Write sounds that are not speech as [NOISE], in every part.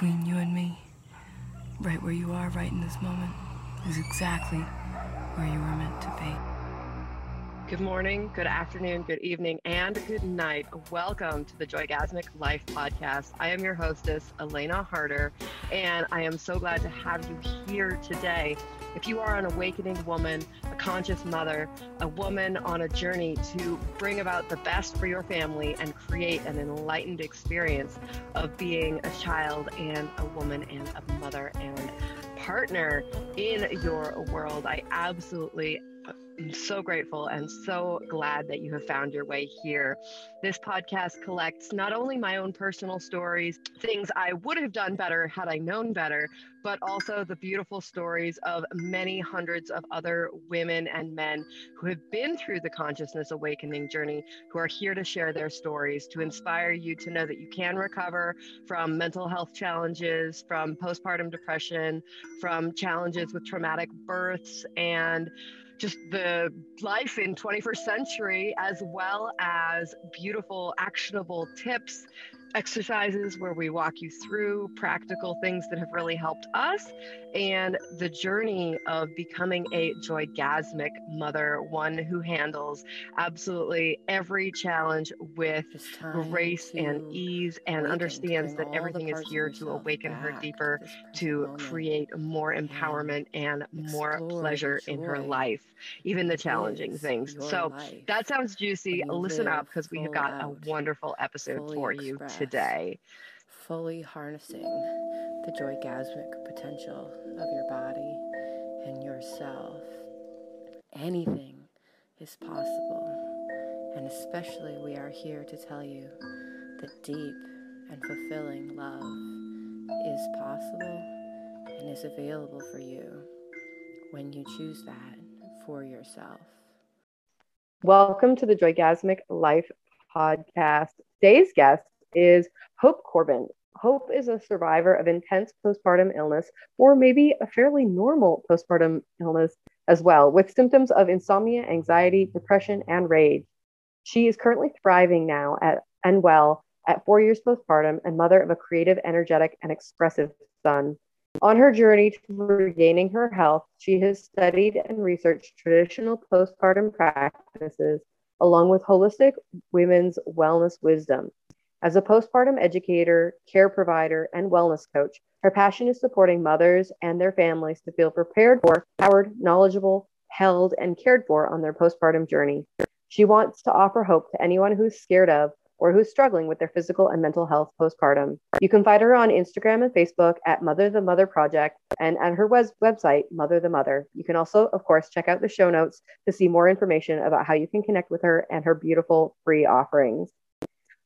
between you and me, right where you are right in this moment, is exactly where you were meant to be. Good morning, good afternoon, good evening, and good night. Welcome to the Joygasmic Life Podcast. I am your hostess, Elena Harder, and I am so glad to have you here today. If you are an awakening woman, conscious mother, a woman on a journey to bring about the best for your family and create an enlightened experience of being a child and a woman and a mother and partner in your world, I absolutely I'm so grateful and so glad that you have found your way here. This podcast collects not only my own personal stories, things I would have done better had I known better, but also the beautiful stories of many hundreds of other women and men who have been through the consciousness awakening journey, who are here to share their stories, to inspire you to know that you can recover from mental health challenges, from postpartum depression, from challenges with traumatic births, and just the life in 21st century as well as beautiful actionable tips exercises where we walk you through practical things that have really helped us and the journey of becoming a joygasmic mother, one who handles absolutely every challenge with grace and ease and understands that everything is here to awaken her deeper, to create more empowerment and more pleasure in her life, even the challenging things. So that sounds juicy. Listen up because we have got a wonderful episode for you today. Fully harnessing the joygasmic potential of your body and yourself. Anything is possible, and especially we are here to tell you that deep and fulfilling love is possible and is available for you when you choose that for yourself. Welcome to the Joygasmic Life podcast. Today's guest is Hope Corbin. Hope is a survivor of intense postpartum illness, or maybe a fairly normal postpartum illness as well, with symptoms of insomnia, anxiety, depression, and rage. She is currently thriving now at, and well at four years postpartum and mother of a creative, energetic, and expressive son. On her journey to regaining her health, she has studied and researched traditional postpartum practices along with holistic women's wellness wisdom. As a postpartum educator, care provider, and wellness coach, her passion is supporting mothers and their families to feel prepared for, empowered, knowledgeable, held, and cared for on their postpartum journey. She wants to offer hope to anyone who's scared of or who's struggling with their physical and mental health postpartum. You can find her on Instagram and Facebook at Mother the Mother Project and at her web- website, Mother the Mother. You can also, of course, check out the show notes to see more information about how you can connect with her and her beautiful free offerings.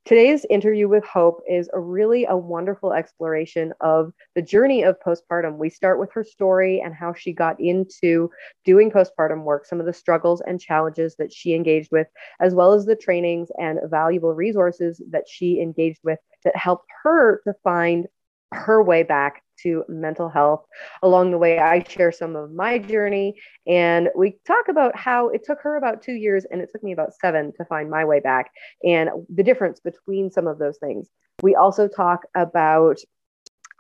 Today's interview with Hope is a really a wonderful exploration of the journey of postpartum. We start with her story and how she got into doing postpartum work, some of the struggles and challenges that she engaged with, as well as the trainings and valuable resources that she engaged with that helped her to find her way back to mental health. Along the way, I share some of my journey and we talk about how it took her about two years and it took me about seven to find my way back and the difference between some of those things. We also talk about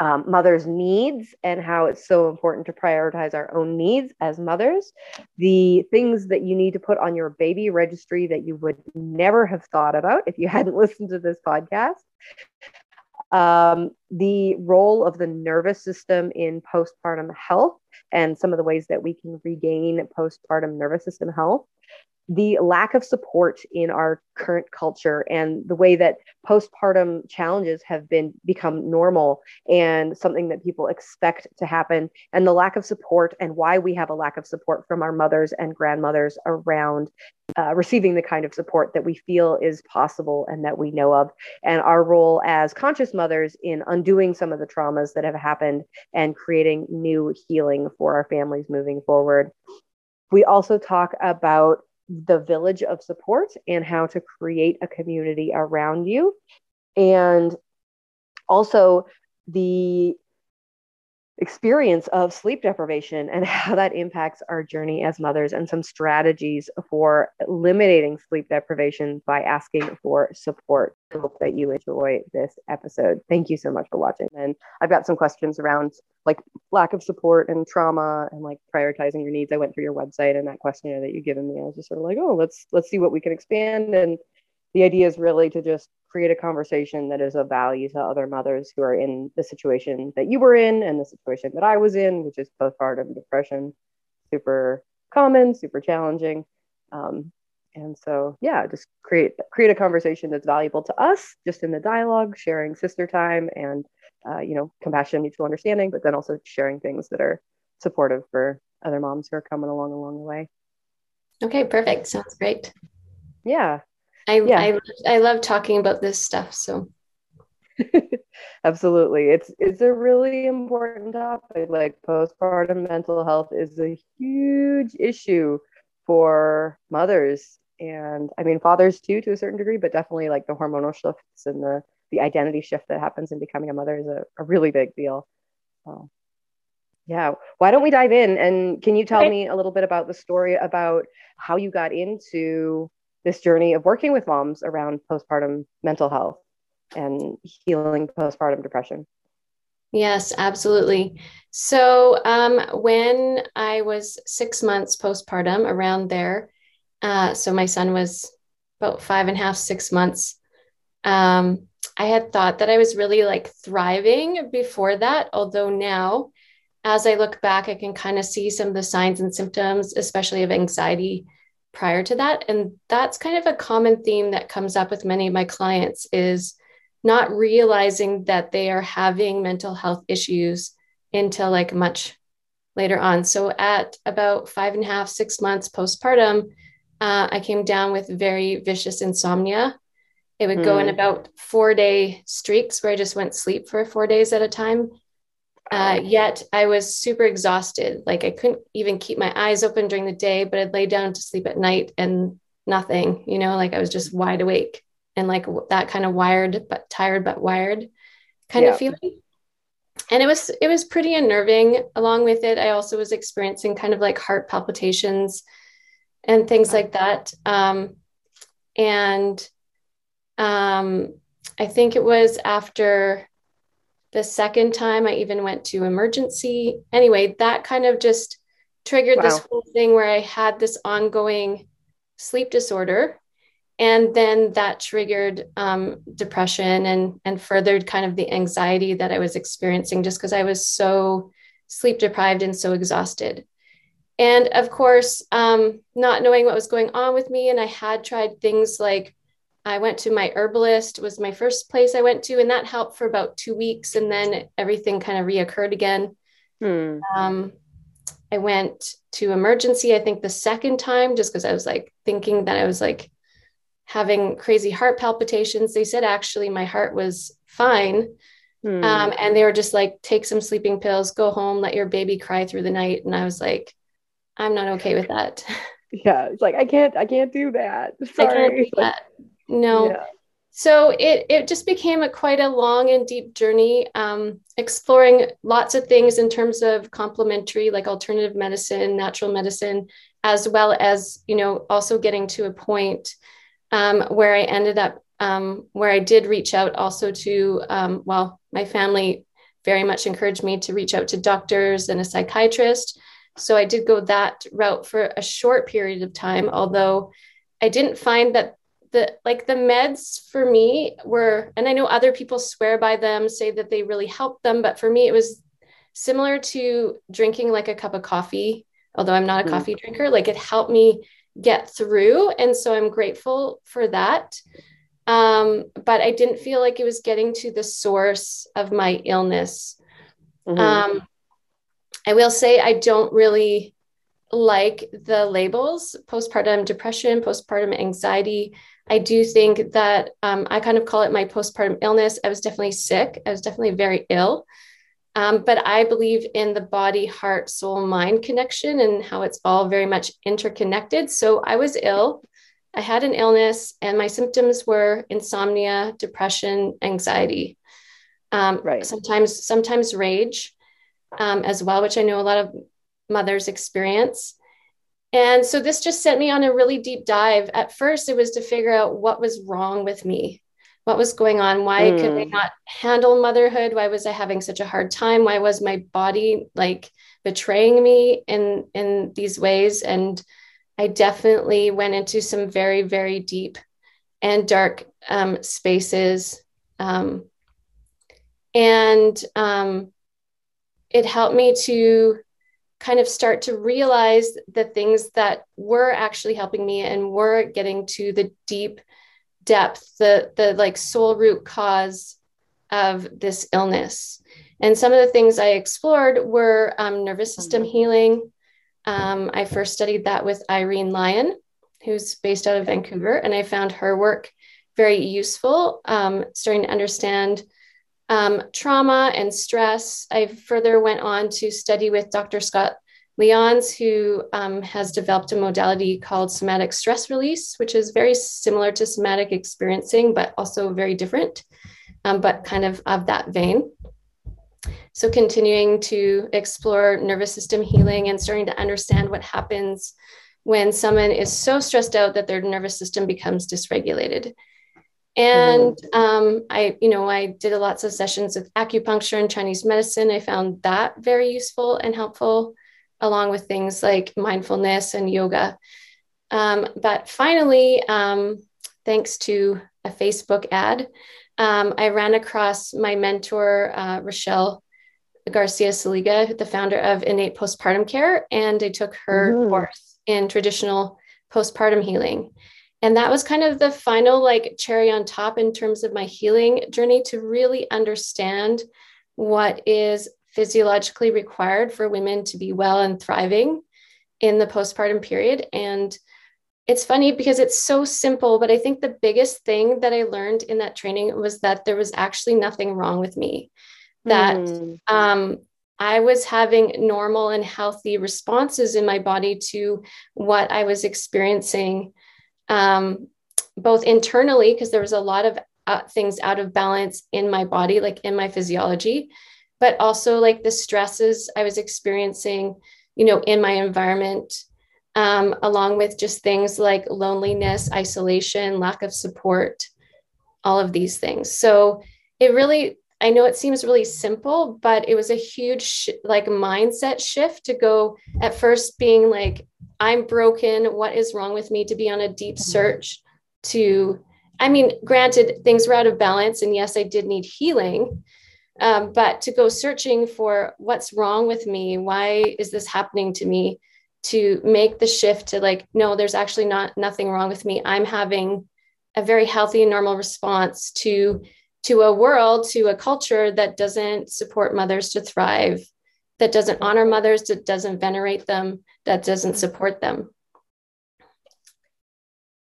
um, mothers' needs and how it's so important to prioritize our own needs as mothers, the things that you need to put on your baby registry that you would never have thought about if you [LAUGHS] hadn't listened to this podcast um, the role of the nervous system in postpartum health and some of the ways that we can regain postpartum nervous system health the lack of support in our current culture and the way that postpartum challenges have been become normal and something that people expect to happen and the lack of support and why we have a lack of support from our mothers and grandmothers around uh, receiving the kind of support that we feel is possible and that we know of and our role as conscious mothers in undoing some of the traumas that have happened and creating new healing for our families moving forward. We also talk about the village of support and how to create a community around you. And also the experience of sleep deprivation and [LAUGHS] how that impacts our journey as mothers and some strategies for eliminating sleep deprivation by asking for support. I hope that you enjoy this episode. Thank you so much for watching. And I've got some questions around like lack of support and trauma and like prioritizing your needs. I went through your website and that questionnaire that you've given me. I was just sort of like, oh, let's let's see what we can expand. And the idea is really to just create a conversation that is of value to other mothers who are in the situation that you were in and the situation that I was in, which is postpartum depression. Super common, super challenging. Um, and so, yeah, just create create a conversation that's valuable to us, just in the dialogue, sharing sister time and uh, you know compassion, mutual understanding, but then also sharing things that are supportive for other moms who are coming along along the way. Okay, perfect. Sounds great. Yeah, I, yeah. I, I love talking about this stuff. So [LAUGHS] absolutely. It's, it's a really important topic. Like postpartum mental health is a huge issue for mothers and I mean fathers too to a certain degree, but definitely like the hormonal shifts and the the identity shift that happens in becoming a mother is a, a really big deal. So, yeah, why don't we dive in and can you tell me a little bit about the story about how you got into this journey of working with moms around postpartum mental health and healing postpartum depression. Yes, absolutely. So, um, when I was six months postpartum, around there, uh, so my son was about five and a half, six months. Um, I had thought that I was really like thriving before that, although now, as I look back, I can kind of see some of the signs and symptoms, especially of anxiety prior to that and that's kind of a common theme that comes up with many of my clients is not realizing that they are having mental health issues until like much later on so at about five and a half six months postpartum uh, i came down with very vicious insomnia it would mm. go in hmm. about four day streaks where i just went sleep for four days at a time uh, yet I was super exhausted. Like I couldn't even keep my eyes open during the day, but I'd lay down to sleep at night and nothing, you know, like I was just wide awake and like that kind of wired, but tired, but wired kind yeah. of feeling. And it was, it was pretty unnerving. Along with it, I also was experiencing kind of like heart palpitations and things like that. Um, and um, I think it was after the second time, I even went to emergency. Anyway, that kind of just triggered wow. this whole thing where I had this ongoing sleep disorder. And then that triggered um, depression and, and furthered kind of the anxiety that I was experiencing just because I was so sleep deprived and so exhausted. And of course, um, not knowing what was going on with me, and I had tried things like I went to my herbalist was my first place I went to, and that helped for about two weeks, and then everything kind of reoccurred again. Hmm. Um, I went to emergency, I think the second time, just because I was like thinking that I was like having crazy heart palpitations. They said actually my heart was fine. Hmm. Um, and they were just like, take some sleeping pills, go home, let your baby cry through the night. And I was like, I'm not okay with that. [LAUGHS] Yeah, it's like I can't, I can't do that. Sorry. I can't do that. No. Yeah. So it it just became a quite a long and deep journey, um, exploring lots of things in terms of complementary, like alternative medicine, natural medicine, as well as you know also getting to a point um, where I ended up um, where I did reach out also to um, well, my family very much encouraged me to reach out to doctors and a psychiatrist. So I did go that route for a short period of time, although I didn't find that the like the meds for me were and i know other people swear by them say that they really help them but for me it was similar to drinking like a cup of coffee although i'm not a mm-hmm. coffee drinker like it helped me get through and so i'm grateful for that um, but i didn't feel like it was getting to the source of my illness mm-hmm. um, i will say i don't really like the labels postpartum depression postpartum anxiety I do think that um, I kind of call it my postpartum illness. I was definitely sick. I was definitely very ill. Um, but I believe in the body, heart, soul, mind connection and how it's all very much interconnected. So I was ill. I had an illness, and my symptoms were insomnia, depression, anxiety. Um, right. Sometimes, sometimes rage. um, as well, which I know a lot of mothers experience. And so this just sent me on a really deep dive. At first, it was to figure out what was wrong with me, what was going on. Why mm. could I not handle motherhood? Why was I having such a hard time? Why was my body like betraying me in in these ways? And I definitely went into some very, very deep and dark um, spaces. Um, and um, it helped me to kind of start to realize the things that were actually helping me and were getting to the deep depth, the, the like soul root cause of this illness. And some of the things I explored were um, nervous system mm-hmm. healing, um, I first studied that with Irene Lyon, who's based out of Vancouver, and I found her work very useful, um, starting to understand um, trauma and stress. I further went on to study with Dr. Scott Lyons, who um, has developed a modality called somatic stress release, which is very similar to somatic experiencing, but also very different, um, but kind of of that vein. So, continuing to explore nervous system healing and starting to understand what happens when someone is so stressed out that their nervous system becomes dysregulated. And mm-hmm. um, I, you know, I did lots of sessions with acupuncture and Chinese medicine. I found that very useful and helpful, along with things like mindfulness and yoga. Um, but finally, um, thanks to a Facebook ad, um, I ran across my mentor, uh, Rachelle Garcia Seliga, the founder of Innate Postpartum Care, and I took her mm. course in traditional postpartum healing. And that was kind of the final like cherry on top in terms of my healing journey to really understand what is physiologically required for women to be well and thriving in the postpartum period. And it's funny because it's so simple, but I think the biggest thing that I learned in that training was that there was actually nothing wrong with me that mm. um, I was having normal and healthy responses in my body to what I was experiencing, um, both internally, because there was a lot of uh, things out of balance in my body, like in my physiology, but also like the stresses I was experiencing, you know, in my environment, um, along with just things like loneliness, isolation, lack of support, all of these things. So it really I know it seems really simple, but it was a huge sh- like mindset shift to go at first being like, I'm broken. What is wrong with me? To be on a deep search to, I mean, granted, things were out of balance. And yes, I did need healing. Um, but to go searching for what's wrong with me, why is this happening to me? To make the shift to like, no, there's actually not nothing wrong with me. I'm having a very healthy and normal response to to a world, to a culture that doesn't support mothers to thrive, that doesn't honor mothers, that doesn't venerate them, that doesn't support them.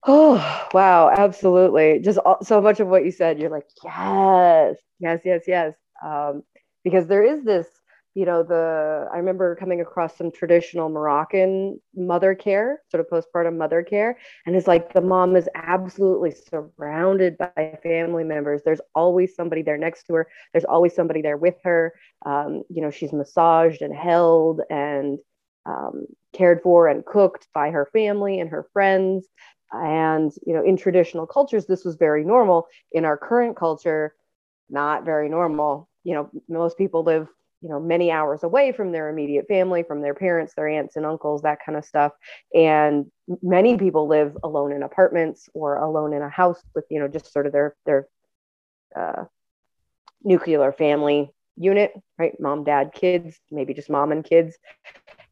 Oh, wow, absolutely. Just all, so much of what you said, you're like, yes, yes, yes, yes. Um, because there is this you know the i remember coming across some traditional moroccan mother care sort of postpartum mother care and it's like the mom is absolutely surrounded by family members. There's always somebody there next to her. There's always somebody there with her. Um, you know she's massaged and held and um, cared for and cooked by her family and her friends. And you know in traditional cultures this was very normal. In our current culture not very normal. You know most people live you know many hours away from their immediate family from their parents their aunts and uncles that kind of stuff. And many people live alone in apartments or alone in a house with you know just sort of their their uh, nuclear family unit right? Mom dad kids maybe just mom and kids.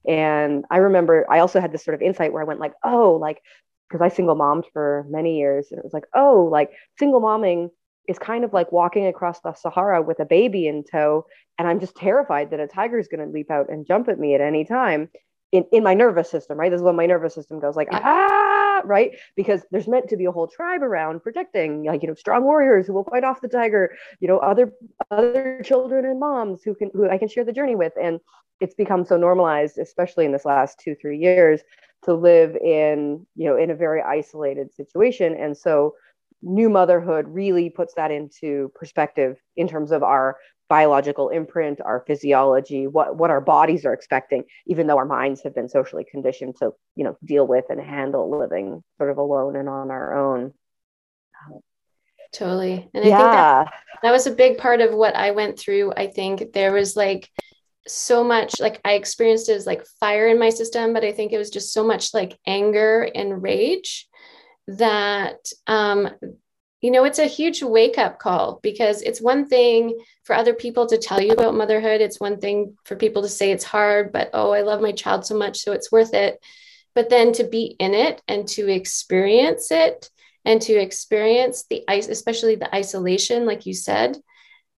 And i remember i also had this sort of insight where i went like oh like because i single mommed for many years and it was like oh like single momming is kind of like walking across the Sahara with a baby in tow. And I'm just terrified that a tiger is going to leap out and jump at me at any time in, in my nervous system, right? This is when my nervous system goes like, ah, right? Because there's meant to be a whole tribe around protecting, like, you know, strong warriors who will fight off the tiger, you know, other, other children and moms who can, who I can share the journey with. And it's become so normalized, especially in this last two, three years to live in, you know, in a very isolated situation. And so new motherhood really puts that into perspective in terms of our biological imprint, our physiology, what what our bodies are expecting, even though our minds have been socially conditioned to, you know, deal with and handle living sort of alone and on our own. Totally. And I yeah. think that, that was a big part of what I went through. I think there was like so much like I experienced it as like fire in my system, but I think it was just so much like anger and rage that um you know, it's a huge wake up call because it's one thing for other people to tell you about motherhood. It's one thing for people to say it's hard, but oh, I love my child so much, so it's worth it. But then to be in it and to experience it and to experience the ice, especially the isolation, like you said.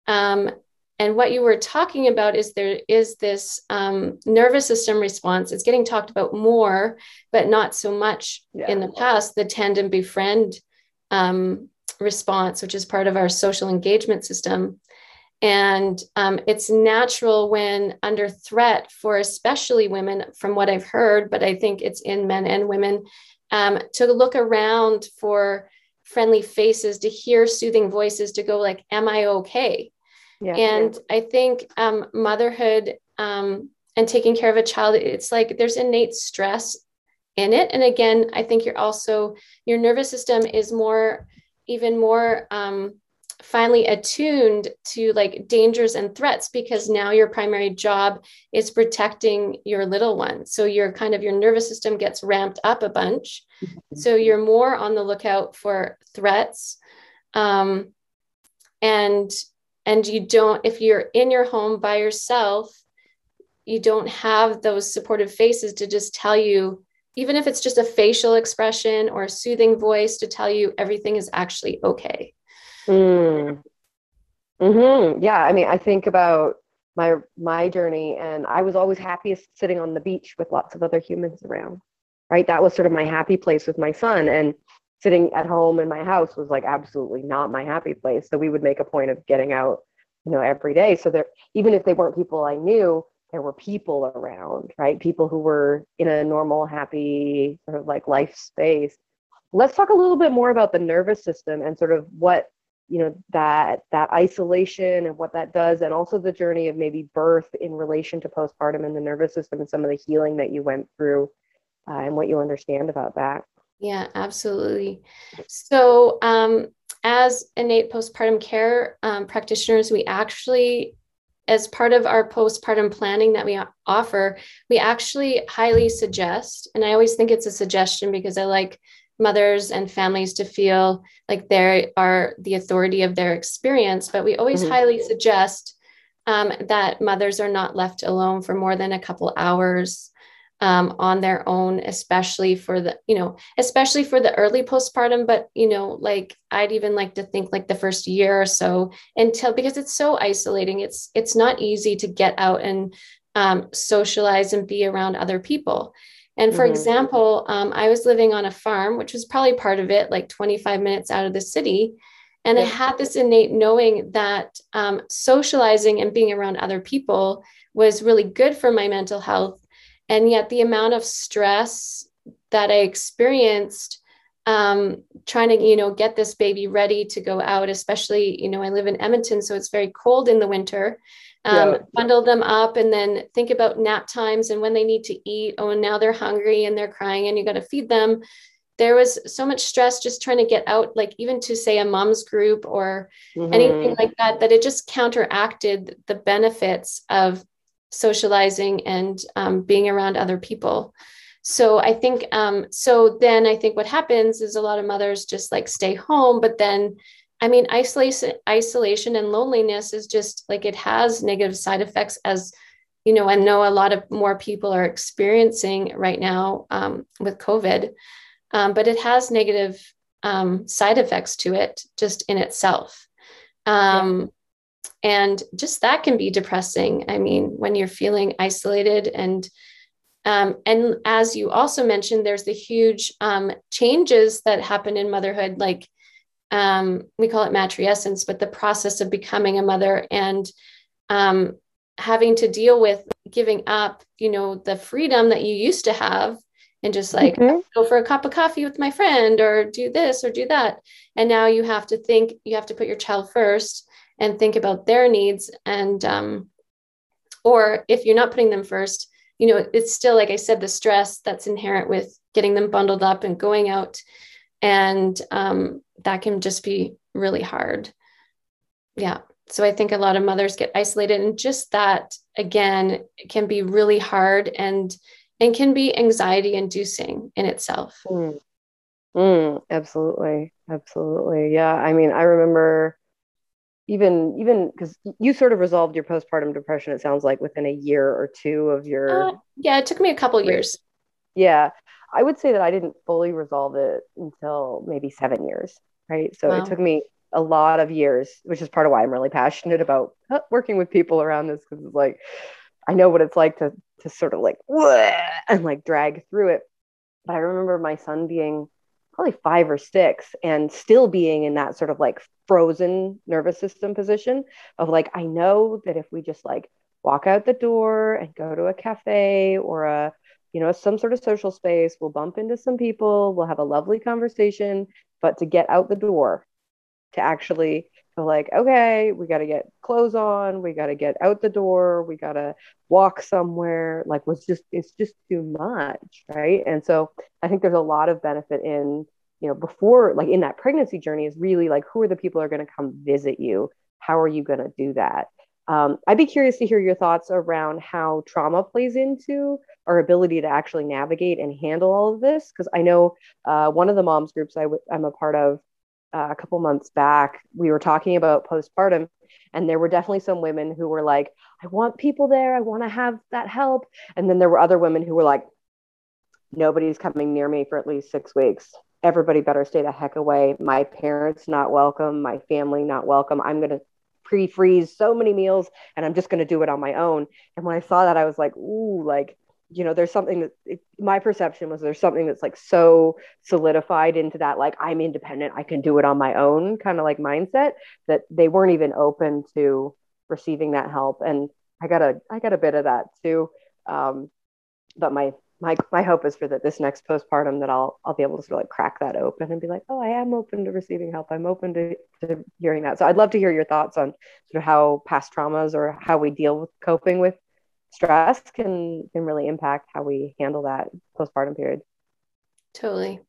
Um, and what you were talking about is there is this um, nervous system response. It's getting talked about more, but not so much yeah. in the past. The tend and befriend um, response, which is part of our social engagement system. And um, it's natural when under threat for especially women, from what I've heard, but I think it's in men and women, um, to look around for friendly faces, to hear soothing voices, to go like, "Am I okay?" Yeah, and yeah. I think um, motherhood um, and taking care of a child, it's like there's innate stress in it. And again, I think you're also your nervous system is more even more um, finely attuned to like dangers and threats because now your primary job is protecting your little one so your kind of your nervous system gets ramped up a bunch mm-hmm. so you're more on the lookout for threats um, and and you don't if you're in your home by yourself you don't have those supportive faces to just tell you even if it's just a facial expression or a soothing voice to tell you everything is actually okay. Mm. Hmm. Yeah. I mean, I think about my my journey, and I was always happiest sitting on the beach with lots of other humans around. Right. That was sort of my happy place with my son, and sitting at home in my house was like absolutely not my happy place. So we would make a point of getting out, you know, every day. So there, even if they weren't people I knew, there were people around, right? People who were in a normal, happy sort of like life space. Let's talk a little bit more about the nervous system and sort of what you know that that isolation and what that does and also the journey of maybe birth in relation to postpartum and the nervous system and some of the healing that you went through uh, and what you understand about that yeah absolutely so um, as innate postpartum care um, practitioners we actually as part of our postpartum planning that we offer, we actually highly suggest, and I always think it's a suggestion because I like mothers and families to feel like they are the authority of their experience, but we always mm-hmm. highly suggest um, that mothers are not left alone for more than a couple hours um, on their own, especially for the, you know, especially for the early postpartum. But, you know, like I'd even like to think like the first year or so until because it's so isolating. It's it's not easy to get out and um, socialize and be around other people. And for mm-hmm. example, um, I was living on a farm, which was probably part of it, like 25 minutes out of the city. And yeah. I had this innate knowing that um, socializing and being around other people was really good for my mental health and yet the amount of stress that i experienced um, trying to you know get this baby ready to go out especially you know i live in edmonton so it's very cold in the winter um, yeah. bundle them up and then think about nap times and when they need to eat oh and now they're hungry and they're crying and you got to feed them there was so much stress just trying to get out like even to say a mom's group or mm-hmm. anything like that that it just counteracted the benefits of socializing and um, being around other people. So I think, um, so then I think what happens is a lot of mothers just like stay home, but then, I mean, isolation, isolation and loneliness is just like it has negative side effects as, you know, I know a lot of more people are experiencing right now um, with COVID, um, but it has negative um, side effects to it just in itself. Um, and just that can be depressing i mean when you're feeling isolated and um, and as you also mentioned there's the huge um, changes that happen in motherhood like um, we call it matrescence but the process of becoming a mother and um, having to deal with giving up you know the freedom that you used to have and just like mm-hmm. go for a cup of coffee with my friend or do this or do that and now you have to think you have to put your child first and think about their needs. And um, or if you're not putting them first you know it's still like i said the stress that's inherent with getting them bundled up and going out. And um, that can just be really hard. Yeah. So i think a lot of mothers get isolated and just that again can be really hard and and can be anxiety inducing in itself. Mm. Mm, absolutely. Absolutely. Yeah. I mean i remember even even because you sort of resolved your postpartum depression it sounds like within a year or two of your uh, yeah it took me a couple years. Yeah. I would say that i didn't fully resolve it until maybe seven years right? So wow. it took me a lot of years which is part of why i'm really passionate about working with people around this because it's like i know what it's like to to sort of like and like drag through it. But i remember my son being probably five or six and still being in that sort of like frozen nervous system position of like i know that if we just like walk out the door and go to a cafe or a you know some sort of social space we'll bump into some people we'll have a lovely conversation but to get out the door to actually like okay we got to get clothes on we got to get out the door we got to walk somewhere. Like was just it's just too much right? And so i think there's a lot of benefit in you know before like in that pregnancy journey is really like who are the people are going to come visit you? How are you going to do that? Um, i'd be curious to hear your thoughts around how trauma plays into our ability to actually navigate and handle all of this because i know uh, one of the moms groups i w- i'm a part of uh, a couple months back we were talking about postpartum and there were definitely some women who were like i want people there i want to have that help and then there were other women who were like nobody's coming near me for at least six weeks everybody better stay the heck away. My parents not welcome, my family not welcome. I'm going to pre-freeze so many meals and I'm just going to do it on my own. And when I saw that, I was like, ooh, like, you know, there's something that it, my perception was there's something that's like so solidified into that, like, I'm independent, I can do it on my own kind of like mindset that they weren't even open to receiving that help. And I got a, I got a bit of that too. Um, but my my my hope is for that this next postpartum that I'll I'll be able to sort of like crack that open and be like, oh, I am open to receiving help. I'm open to, to hearing that. So I'd love to hear your thoughts on sort of how past traumas or how we deal with coping with stress can can really impact how we handle that postpartum period. Totally.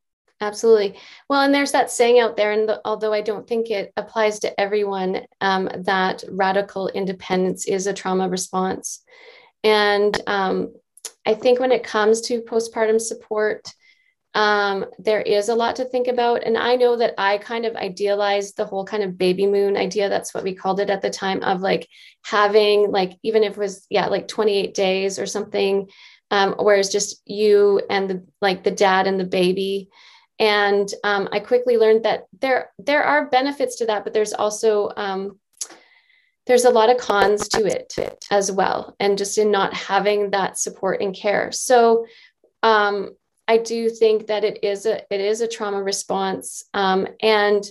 Absolutely. Well, and there's that saying out there, and the, although I don't think it applies to everyone, um, that radical independence is a trauma response. And um, I think when it comes to postpartum support, um, there is a lot to think about. And I know that I kind of idealized the whole kind of baby moon idea. That's what we called it at the time of like having, like, even if it was, yeah, like 28 days or something, um, whereas just you and the like the dad and the baby. And um, I quickly learned that there there are benefits to that, but there's also um, there's a lot of cons to it as well and just in not having that support and care so um, i do think that it is a it is a trauma response um, and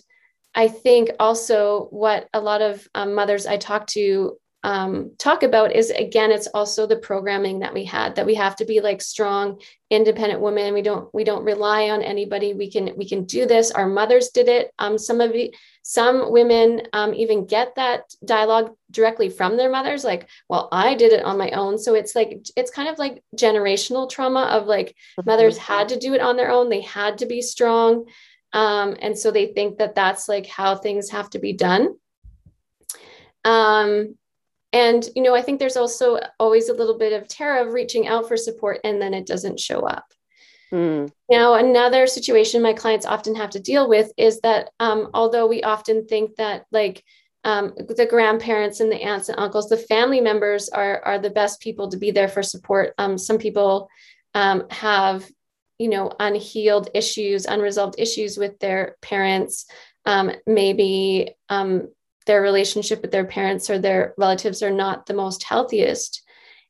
i think also what a lot of um, mothers i talk to um, talk about is again it's also the programming that we had that we have to be like strong independent women. We don't we don't rely on anybody. We can we can do this. Our mothers did it. Um, some of you some women um, even get that dialogue directly from their mothers like well i did it on my own. So it's like it's kind of like generational trauma of like mm-hmm. mothers had to do it on their own. They had to be strong. Um, and so they think that that's like how things have to be done. Um, and, you know, I think there's also always a little bit of terror of reaching out for support and then it doesn't show up. Mm. Now, another situation my clients often have to deal with is that um, although we often think that, like, um, the grandparents and the aunts and uncles, the family members are, are the best people to be there for support. Um, some people um, have, you know, unhealed issues, unresolved issues with their parents. Um, maybe um, their relationship with their parents or their relatives are not the most healthiest.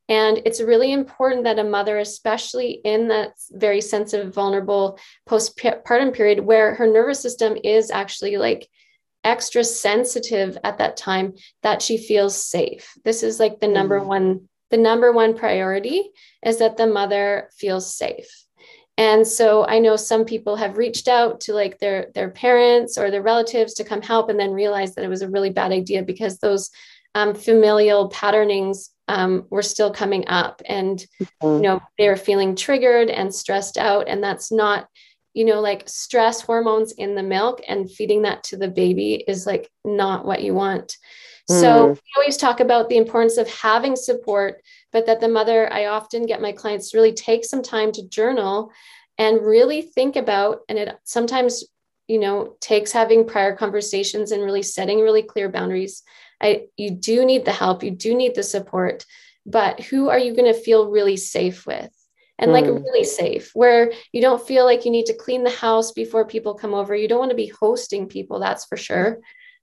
And it's really important that a mother, especially in that very sensitive, vulnerable postpartum period where her nervous system is actually like extra sensitive at that time, that she feels safe. This is like the number mm. one, the number one priority is that the mother feels safe. And so I know some people have reached out to like their their parents or their relatives to come help and then realized that it was a really bad idea because those um, familial patternings um, were still coming up and mm-hmm. you know they were feeling triggered and stressed out and that's not you know like stress hormones in the milk and feeding that to the baby is like not what you want mm. so we always talk about the importance of having support but that the mother i often get my clients really take some time to journal and really think about and it sometimes you know takes having prior conversations and really setting really clear boundaries I, you do need the help, you do need the support, but who are you going to feel really safe with? And like mm. really safe, where you don't feel like you need to clean the house before people come over. You don't want to be hosting people, that's for sure.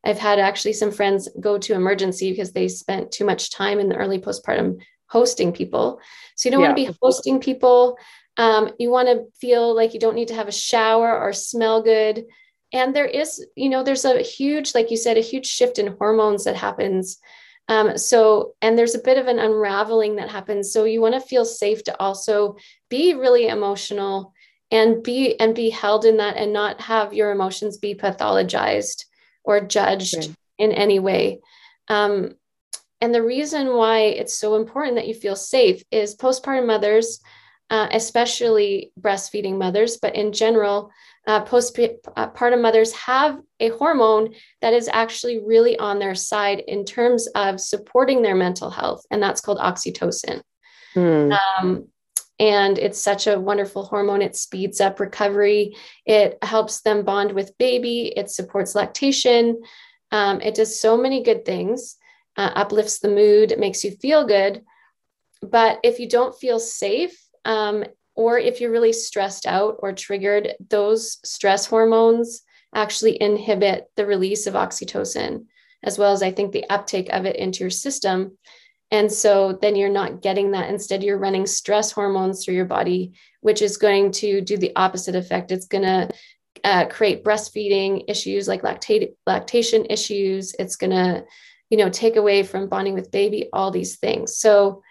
I've had actually some friends go to emergency because they spent too much time in the early postpartum hosting people. So you don't yeah. want to be hosting people. Um, you want to feel like you don't need to have a shower or smell good and there is you know there's a huge like you said a huge shift in hormones that happens um, so and there's a bit of an unraveling that happens so you want to feel safe to also be really emotional and be and be held in that and not have your emotions be pathologized or judged in any way um, and the reason why it's so important that you feel safe is postpartum mothers uh, especially breastfeeding mothers but in general uh, postpartum mothers have a hormone that is actually really on their side in terms of supporting their mental health, and that's called oxytocin. Mm. Um, and it's such a wonderful hormone. It speeds up recovery. It helps them bond with baby. It supports lactation. Um, it does so many good things, uh, uplifts the mood, makes you feel good. But if you don't feel safe um, or if you're really stressed out or triggered, those stress hormones actually inhibit the release of oxytocin, as well as I think the uptake of it into your system. And so then you're not getting that. Instead, you're running stress hormones through your body, which is going to do the opposite effect. It's going to uh, create breastfeeding issues like lactate, lactation issues. It's going to, you know, take away from bonding with baby, all these things. So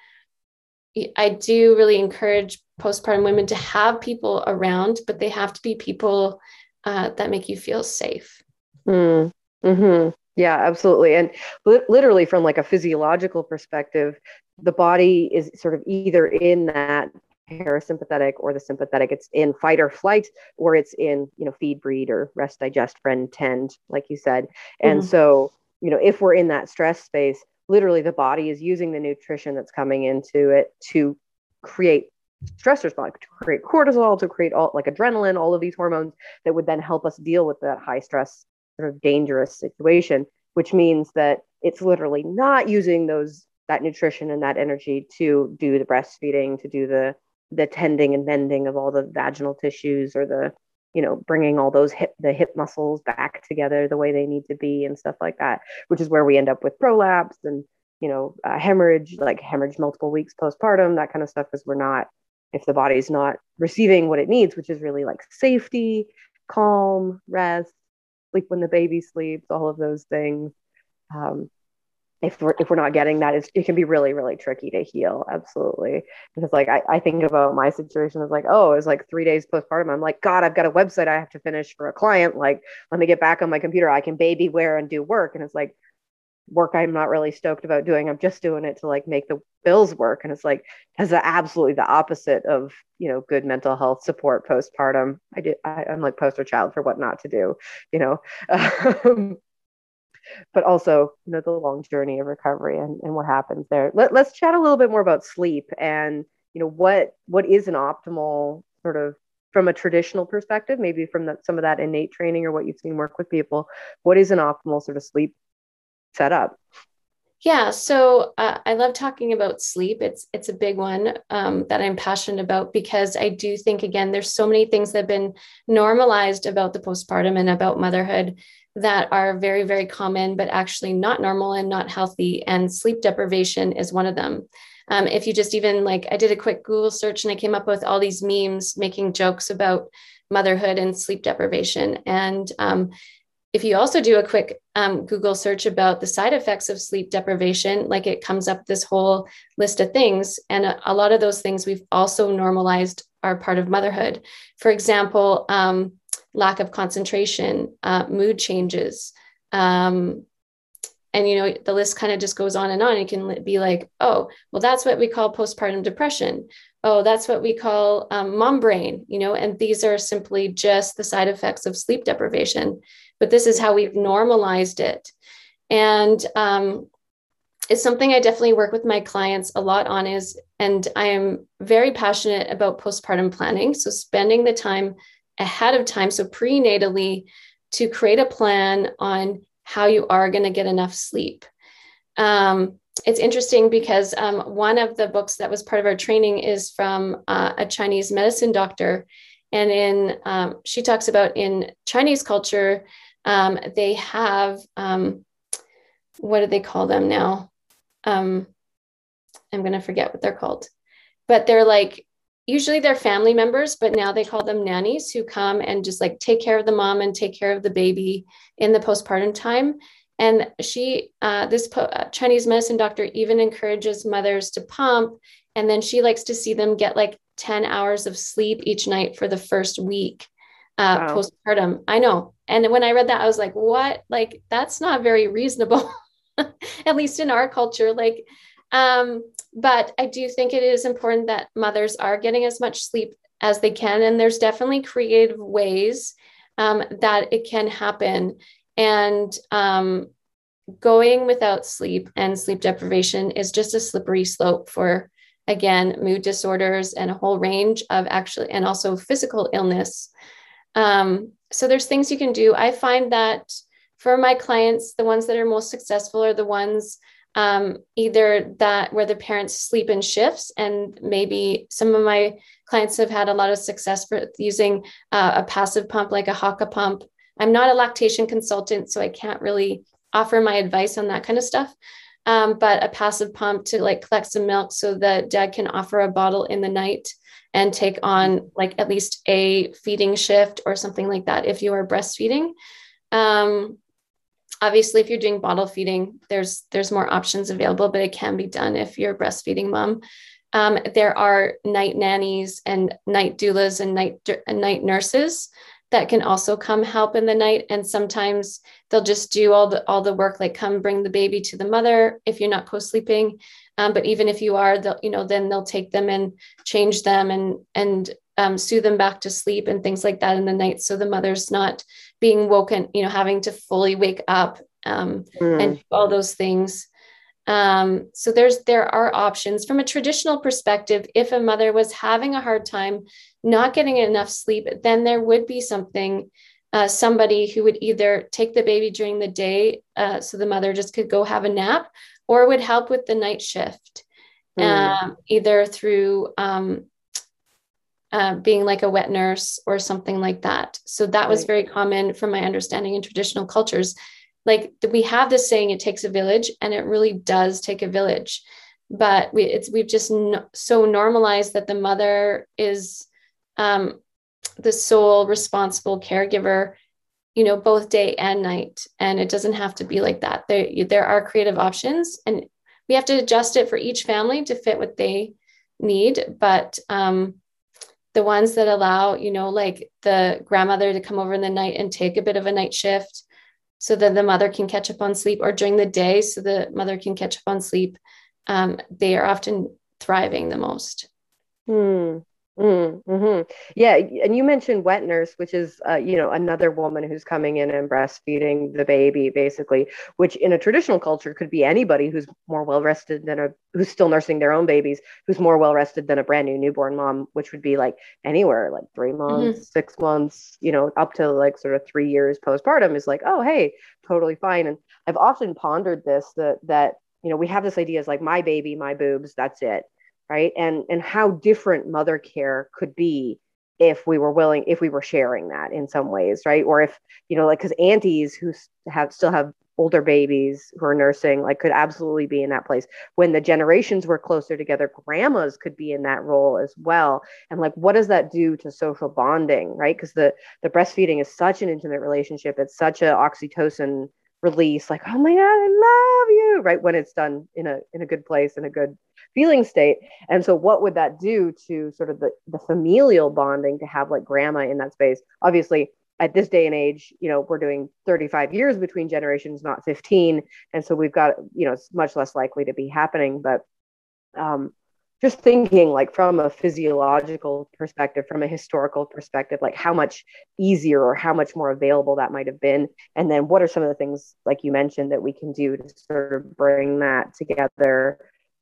I do really encourage postpartum women to have people around, but they have to be people uh, that make you feel safe. Mm, hmm Yeah, absolutely. And li- literally, from like a physiological perspective, the body is sort of either in that parasympathetic or the sympathetic. It's in fight or flight, or it's in you know feed, breed, or rest, digest, friend, tend, like you said. And mm-hmm. so, you know, if we're in that stress space, literally the body is using the nutrition that's coming into it to create stress response to create cortisol to create all like adrenaline all of these hormones that would then help us deal with that high stress sort of dangerous situation which means that it's literally not using those that nutrition and that energy to do the breastfeeding to do the the tending and mending of all the vaginal tissues or the you know bringing all those hip the hip muscles back together the way they need to be and stuff like that which is where we end up with prolapse and you know uh, hemorrhage like hemorrhage multiple weeks postpartum that kind of stuff because we're not if the body's not receiving what it needs which is really like safety calm rest sleep when the baby sleeps all of those things um, if we're if we're not getting that, it can be really really tricky to heal. Absolutely, because like I, I think about my situation as like oh it's like three days postpartum. I'm like God, I've got a website I have to finish for a client. Like let me get back on my computer. I can baby wear and do work, and it's like work I'm not really stoked about doing. I'm just doing it to like make the bills work, and it's like has absolutely the opposite of you know good mental health support postpartum. I did I, am like poster child for what not to do, you know. [LAUGHS] Um, but also you know the long journey of recovery and, and what happens there Let, let's chat a little bit more about sleep and you know what what is an optimal sort of from a traditional perspective maybe from some of that innate training or what you've seen work with people what is an optimal sort of sleep setup yeah, so uh, I love talking about sleep. It's it's a big one um, that I'm passionate about because I do think again there's so many things that have been normalized about the postpartum and about motherhood that are very, very common, but actually not normal and not healthy. And sleep deprivation is one of them. Um, if you just even like, I did a quick Google search and I came up with all these memes making jokes about motherhood and sleep deprivation. And um, if you also do a quick um, Google search about the side effects of sleep deprivation, like it comes up this whole list of things. And a, a lot of those things we've also normalized are part of motherhood. For example, um, lack of concentration, uh, mood changes. Um, and you know the list kind of just goes on and on. It can be like oh well that's what we call postpartum depression. Oh that's what we call um, mom brain you know and these are simply just the side effects of sleep deprivation. But this is how we've normalized it. And um, it's something i definitely work with my clients a lot on is and i am very passionate about postpartum planning. So spending the time ahead of time so prenatally to create a plan on how you are going to get enough sleep. Um, it's interesting because um, one of the books that was part of our training is from uh, a Chinese medicine doctor. And in um, she talks about in Chinese culture, um, they have um, what do they call them now? Um, I'm going to forget what they're called, but they're like usually they're family members, but now they call them nannies who come and just like take care of the mom and take care of the baby in the postpartum time. And she, uh, this po- uh, Chinese medicine doctor, even encourages mothers to pump. And then she likes to see them get like 10 hours of sleep each night for the first week uh, wow. postpartum. I know. And when I read that, I was like, what? Like, that's not very reasonable, [LAUGHS] at least in our culture. Like, um, but I do think it is important that mothers are getting as much sleep as they can. And there's definitely creative ways um, that it can happen. And um, going without sleep and sleep deprivation is just a slippery slope for, again, mood disorders and a whole range of actually, and also physical illness. Um, so there's things you can do. I find that for my clients, the ones that are most successful are the ones um, either that where the parents sleep in shifts and maybe some of my clients have had a lot of success for using uh, a passive pump like a Haakaa pump. I'm not a lactation consultant so i can't really offer my advice on that kind of stuff. Um, but a passive pump to like collect some milk so that dad can offer a bottle in the night and take on like at least a feeding shift or something like that if you are breastfeeding. Um, obviously if you're doing bottle feeding there's there's more options available but it can be done if you're a breastfeeding mom. Um, there are night nannies and night doulas and night and night nurses that can also come help in the night. And sometimes they'll just do all the all the work like come bring the baby to the mother if you're not co-sleeping. Um, but even if you are they'll you know then they'll take them and change them and and um, soothe them back to sleep and things like that in the night so the mother's not being woken you know having to fully wake up um, mm. and all those things um, so there's there are options from a traditional perspective if a mother was having a hard time not getting enough sleep then there would be something uh, somebody who would either take the baby during the day uh, so the mother just could go have a nap or would help with the night shift mm. um, either through um, uh, being like a wet nurse or something like that. So that was very common from my understanding in traditional cultures. Like we have this saying, it takes a village, and it really does take a village. But we, it's we've just no, so normalized that the mother is um, the sole responsible caregiver, you know, both day and night, and it doesn't have to be like that. There, there are creative options, and we have to adjust it for each family to fit what they need. But um, the ones that allow, you know, like the grandmother to come over in the night and take a bit of a night shift so that the mother can catch up on sleep or during the day so the mother can catch up on sleep, um, they are often thriving the most. Hmm. Mm-hmm. Yeah, and you mentioned wet nurse, which is uh, you know another woman who's coming in and breastfeeding the baby, basically. Which in a traditional culture could be anybody who's more well rested than a who's still nursing their own babies, who's more well rested than a brand new newborn mom, which would be like anywhere like three months, mm-hmm. six months, you know, up to like sort of three years postpartum is like, oh hey, totally fine. And I've often pondered this that that you know we have this idea as like my baby, my boobs, that's it right? And and how different mother care could be if we were willing if we were sharing that in some ways right? Or if you know like because aunties who have still have older babies who are nursing like could absolutely be in that place. When the generations were closer together grandmas could be in that role as well. And like what does that do to social bonding right? Because the the breastfeeding is such an intimate relationship. It's such a oxytocin release like oh my god i love you right? When it's done in a in a good place in a good feeling state. And so, what would that do to sort of the, the familial bonding to have like grandma in that space? Obviously, at this day and age, you know, we're doing 35 years between generations, not 15. And so we've got, you know, it's much less likely to be happening. But um, just thinking like from a physiological perspective, from a historical perspective, like how much easier or how much more available that might have been. And then what are some of the things, like you mentioned, that we can do to sort of bring that together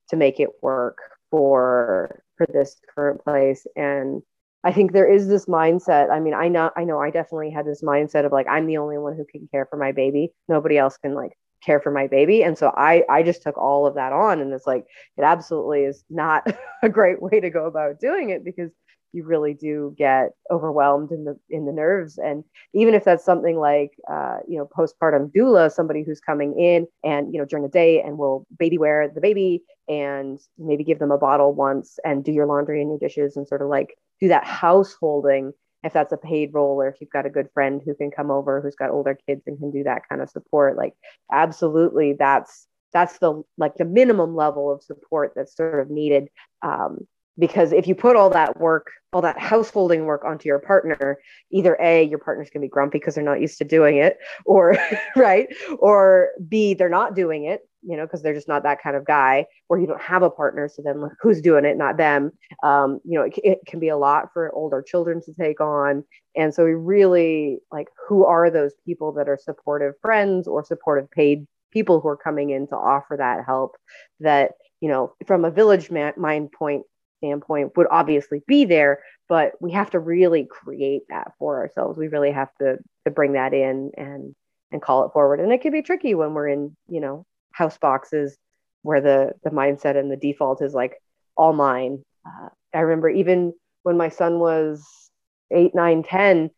to make it work for for this current place and I think there is this mindset. I mean, I know, I know, I definitely had this mindset of like, I'm the only one who can care for my baby. Nobody else can like care for my baby. And so I, I just took all of that on, and it's like, it absolutely is not [LAUGHS] a great way to go about doing it because you really do get overwhelmed in the in the nerves. And even if that's something like uh, you know postpartum doula somebody who's coming in and you know during the day and will baby wear the baby and maybe give them a bottle once and do your laundry and your dishes and sort of like do that householding if that's a paid role or if you've got a good friend who can come over who's got older kids and can do that kind of support like absolutely that's that's the like the minimum level of support that's sort of needed um, because if you put all that work all that householding work onto your partner either a your partner's going to be grumpy because they're not used to doing it or [LAUGHS] right? Or b they're not doing it you know because they're just not that kind of guy or you don't have a partner so then who's doing it? Not them. Um, you know it, it can be a lot for older children to take on. And so we really like who are those people that are supportive friends or supportive paid people who are coming in to offer that help that you know from a village mind point standpoint would obviously be there but we have to really create that for ourselves. We really have to to bring that in and and call it forward. And it can be tricky when we're in you know house boxes where the the mindset and the default is like all mine. Uh, i remember even when my son was eight nine ten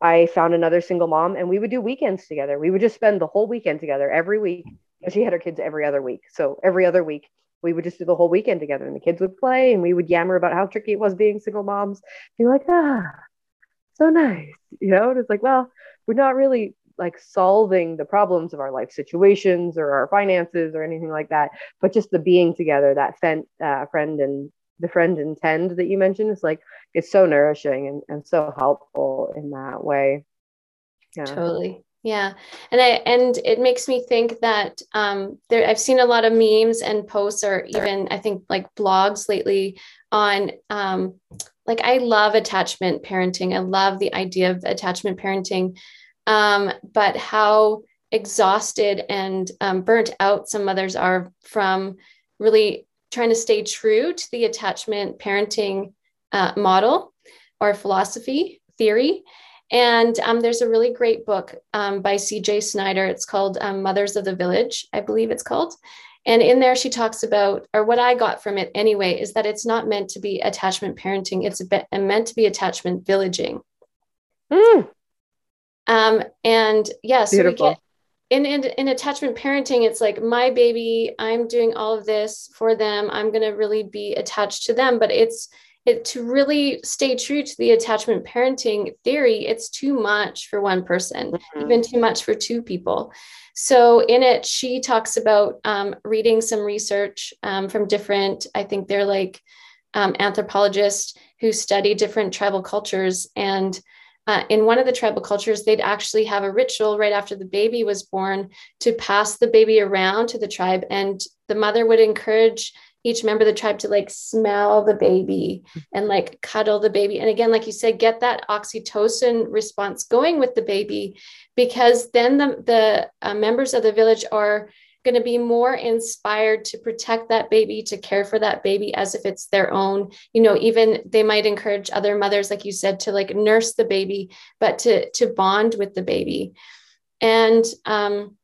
i found another single mom and we would do weekends together. We would just spend the whole weekend together every week. She had her kids every other week. So every other week we would just do the whole weekend together and the kids would play and we would yammer about how tricky it was being single moms. Be like, ah, so nice. You know, and it's like, well, we're not really like solving the problems of our life situations or our finances or anything like that, but just the being together, that fen- uh, friend and the friend intend that you mentioned is like, it's so nourishing and, and so helpful in that way. Yeah. Totally. Yeah, and I and it makes me think that um, there I've seen a lot of memes and posts, or even I think like blogs lately on um, like I love attachment parenting. I love the idea of attachment parenting, um, but how exhausted and um, burnt out some mothers are from really trying to stay true to the attachment parenting uh, model or philosophy theory and um, there's a really great book um, by CJ Snyder. It's called um, Mothers of the Village, I believe it's called. And in there, she talks about, or what I got from it anyway, is that it's not meant to be attachment parenting, it's be- meant to be attachment villaging. Mm. Um, and yes, yeah, so get in, in, in attachment parenting, it's like my baby, I'm doing all of this for them. I'm going to really be attached to them, but it's it, to really stay true to the attachment parenting theory, it's too much for one person, mm-hmm. even too much for two people. So, in it, she talks about um, reading some research um, from different, I think they're like um, anthropologists who study different tribal cultures. And uh, in one of the tribal cultures, they'd actually have a ritual right after the baby was born to pass the baby around to the tribe. And the mother would encourage each member of the tribe to like smell the baby and like cuddle the baby. And again, like you said, get that oxytocin response going with the baby, because then the, the uh, members of the village are going to be more inspired to protect that baby, to care for that baby as if it's their own. You know, even they might encourage other mothers, like you said, to like nurse the baby, but to to bond with the baby. And um,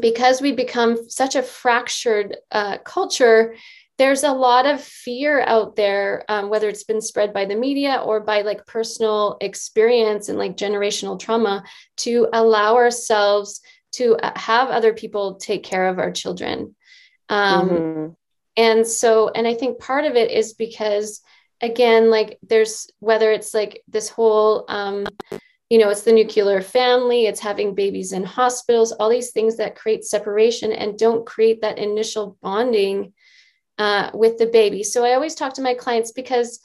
because we become such a fractured uh, culture, there's a lot of fear out there um, whether it's been spread by the media or by like personal experience and like generational trauma to allow ourselves to uh, have other people take care of our children um, mm-hmm. and so and i think part of it is because again like there's whether it's like this whole um, you know it's the nuclear family it's having babies in hospitals all these things that create separation and don't create that initial bonding uh, with the baby. So I always talk to my clients because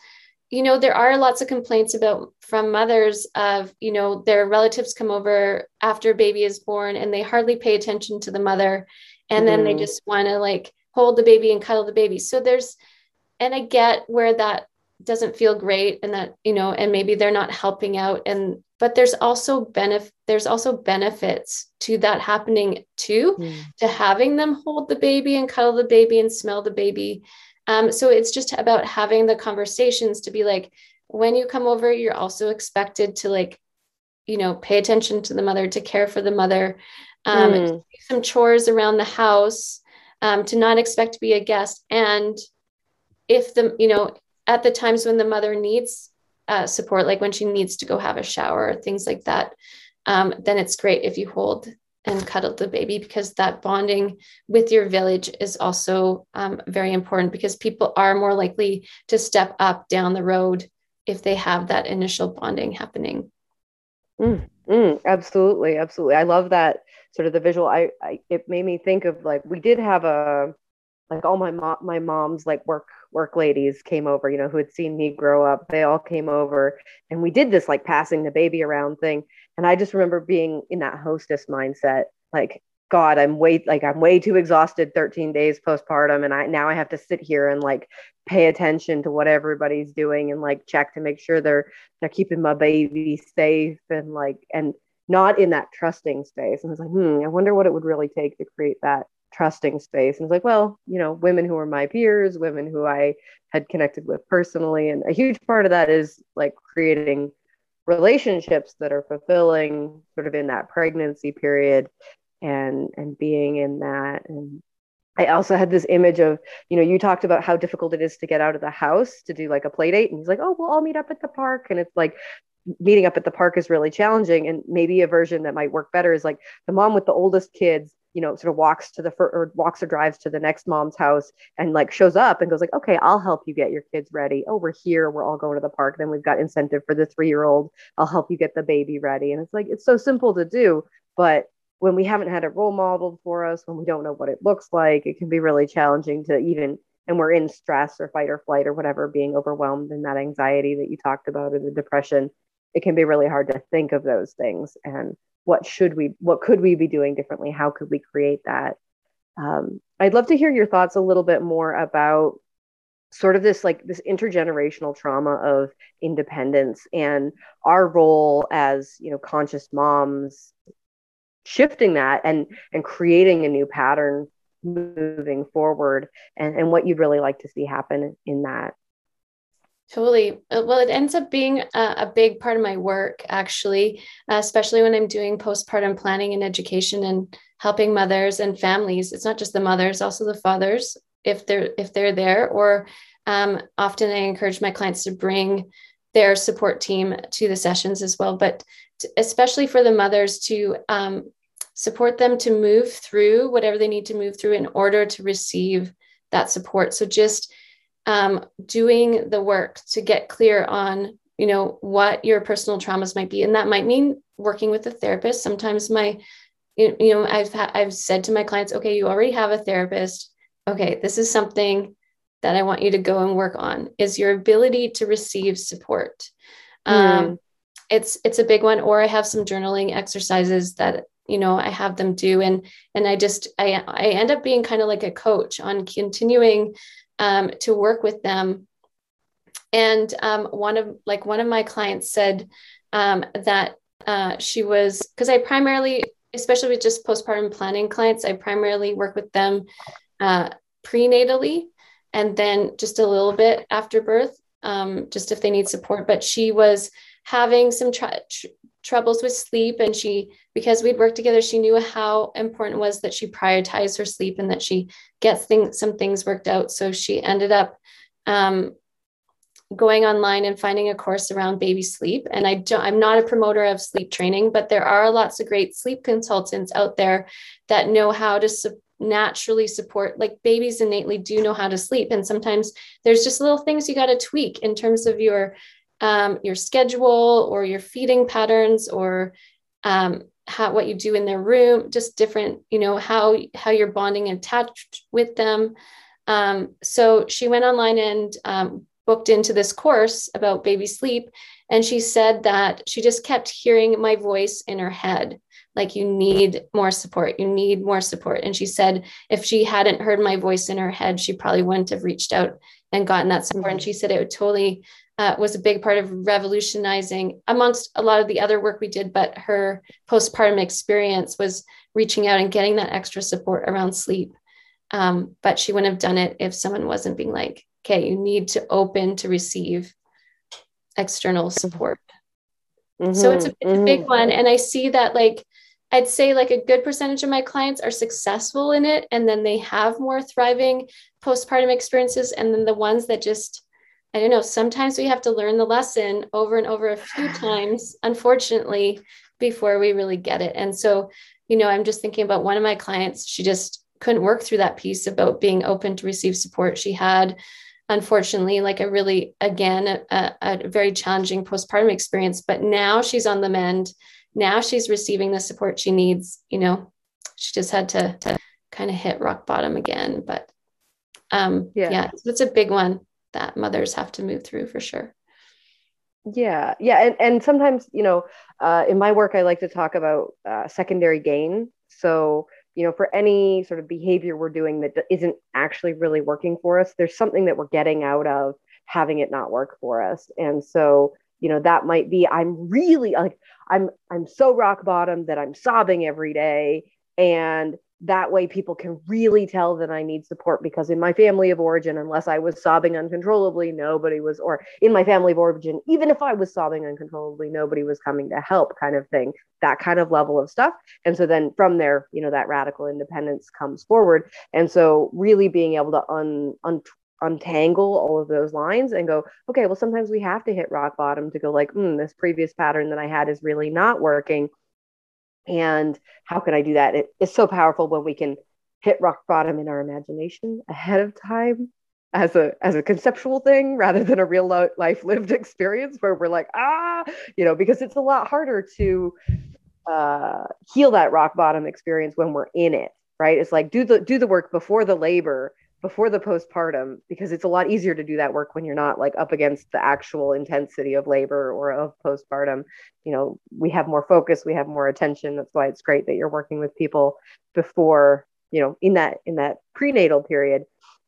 you know there are lots of complaints about from mothers of you know their relatives come over after baby is born and they hardly pay attention to the mother and mm-hmm. then they mm-hmm. just want to like hold the baby and cuddle the baby so there's and i get where that doesn't feel great and that you know and maybe they're not helping out and but there's also benefit there's also benefits to that happening too mm. to having them hold the baby and cuddle the baby and smell the baby um, so it's just about having the conversations to be like when you come over you're also expected to like you know pay attention to the mother to care for the mother um, mm. some chores around the house um, to not expect to be a guest and if the you know at the times when the mother needs uh, support, like when she needs to go have a shower things like that, um, then it's great if you hold and cuddle the baby because that bonding with your village is also um, very important because people are more likely to step up down the road if they have that initial bonding happening. Mm, mm, absolutely, absolutely. I love that sort of the visual. I, I it made me think of like we did have a like all my mom my mom's like work work ladies came over you know who had seen me grow up they all came over and we did this like passing the baby around thing. And i just remember being in that hostess mindset like god i'm way like i'm way too exhausted 13 days postpartum and i now i have to sit here and like pay attention to what everybody's doing and like check to make sure they're they're keeping my baby safe and like and not in that trusting space. And i was like hmm i wonder what it would really take to create that trusting space. And it's like, well, you know, women who are my peers, women who I had connected with personally. And a huge part of that is like creating relationships that are fulfilling sort of in that pregnancy period and and being in that and I also had this image of, you know, you talked about how difficult it is to get out of the house to do like a play date. And he's like, oh, we'll all meet up at the park. And it's like meeting up at the park is really challenging. And maybe a version that might work better is like the mom with the oldest kids you know, sort of walks to the fir- or walks or drives to the next mom's house and like shows up and goes like, okay, I'll help you get your kids ready. Oh, we're here. We're all going to the park. Then we've got incentive for the three year old. I'll help you get the baby ready. And it's like, it's so simple to do. But when we haven't had a role model for us, when we don't know what it looks like, it can be really challenging to even, and we're in stress or fight or flight or whatever, being overwhelmed in that anxiety that you talked about or the depression. It can be really hard to think of those things. And what should we what could we be doing differently? How could we create that? Um, i'd love to hear your thoughts a little bit more about sort of this like this intergenerational trauma of independence and our role as you know conscious moms shifting that and and creating a new pattern moving forward and and what you'd really like to see happen in that Totally. Uh, well, it ends up being a, a big part of my work, actually, uh, especially when I'm doing postpartum planning and education and helping mothers and families. It's not just the mothers, also the fathers, if they're if they're there. Or um, often I encourage my clients to bring their support team to the sessions as well. But especially for the mothers to um, support them to move through whatever they need to move through in order to receive that support. So just um, doing the work to get clear on you know what your personal traumas might be. And that might mean working with a therapist. Sometimes my you know i've ha- i've said to my clients okay you already have a therapist. Okay this is something that i want you to go and work on is your ability to receive support. Mm. um, it's it's a big one or i have some journaling exercises that you know i have them do. And and i just i i end up being kind of like a coach on continuing um, to work with them. And um, one of like one of my clients said um, that uh, she was because I primarily, especially with just postpartum planning clients, I primarily work with them uh, prenatally and then just a little bit after birth, um, just if they need support. But she was having some tr- troubles with sleep and she because we'd worked together she knew how important it was that she prioritized her sleep and that she gets things some things worked out. So she ended up um, going online and finding a course around baby sleep. And i don't i'm not a promoter of sleep training but there are lots of great sleep consultants out there that know how to su- naturally support like babies innately do know how to sleep. And sometimes there's just little things you got to tweak in terms of your um, your schedule or your feeding patterns or um, how what you do in their room just different you know how how you're bonding and attached with them. Um, so she went online and um, booked into this course about baby sleep. And she said that she just kept hearing my voice in her head like you need more support. You need more support. And she said if she hadn't heard my voice in her head she probably wouldn't have reached out and gotten that support. And she said it would totally uh, was a big part of revolutionizing amongst a lot of the other work we did but her postpartum experience was reaching out and getting that extra support around sleep um, but she wouldn't have done it if someone wasn't being like okay you need to open to receive external support mm-hmm, so it's a, it's a big mm-hmm. one and i see that like I'd say like a good percentage of my clients are successful in it and then they have more thriving postpartum experiences. And then the ones that just, I don't know, sometimes we have to learn the lesson over and over a few [SIGHS] times, unfortunately, before we really get it. And so, you know, I'm just thinking about one of my clients, she just couldn't work through that piece about being open to receive support. She had, unfortunately, like a really, again, a, a very challenging postpartum experience, but now she's on the mend now she's receiving the support she needs you know she just had to, to kind of hit rock bottom again but um yeah, yeah it's a big one that mothers have to move through for sure. Yeah yeah and, and sometimes you know uh, in my work i like to talk about uh, secondary gain. So you know for any sort of behavior we're doing that isn't actually really working for us there's something that we're getting out of having it not work for us. And so you know that might be i'm really like i'm i'm so rock bottom that i'm sobbing every day. And that way people can really tell that i need support because in my family of origin unless i was sobbing uncontrollably nobody was or in my family of origin even if i was sobbing uncontrollably nobody was coming to help kind of thing that kind of level of stuff. And so then from there you know that radical independence comes forward. And so really being able to un, un untangle all of those lines and go okay well sometimes we have to hit rock bottom to go like mm, this previous pattern that i had is really not working and how can i do that? It, it's so powerful when we can hit rock bottom in our imagination ahead of time as a as a conceptual thing rather than a real life lived [LAUGHS] experience where we're like ah you know because it's a lot harder to uh, heal that rock bottom experience when we're in it right? It's like do the do the work before the labor before the postpartum because it's a lot easier to do that work when you're not like up against the actual intensity of labor or of postpartum. You know we have more focus we have more attention. That's why it's great that you're working with people before you know in that in that prenatal period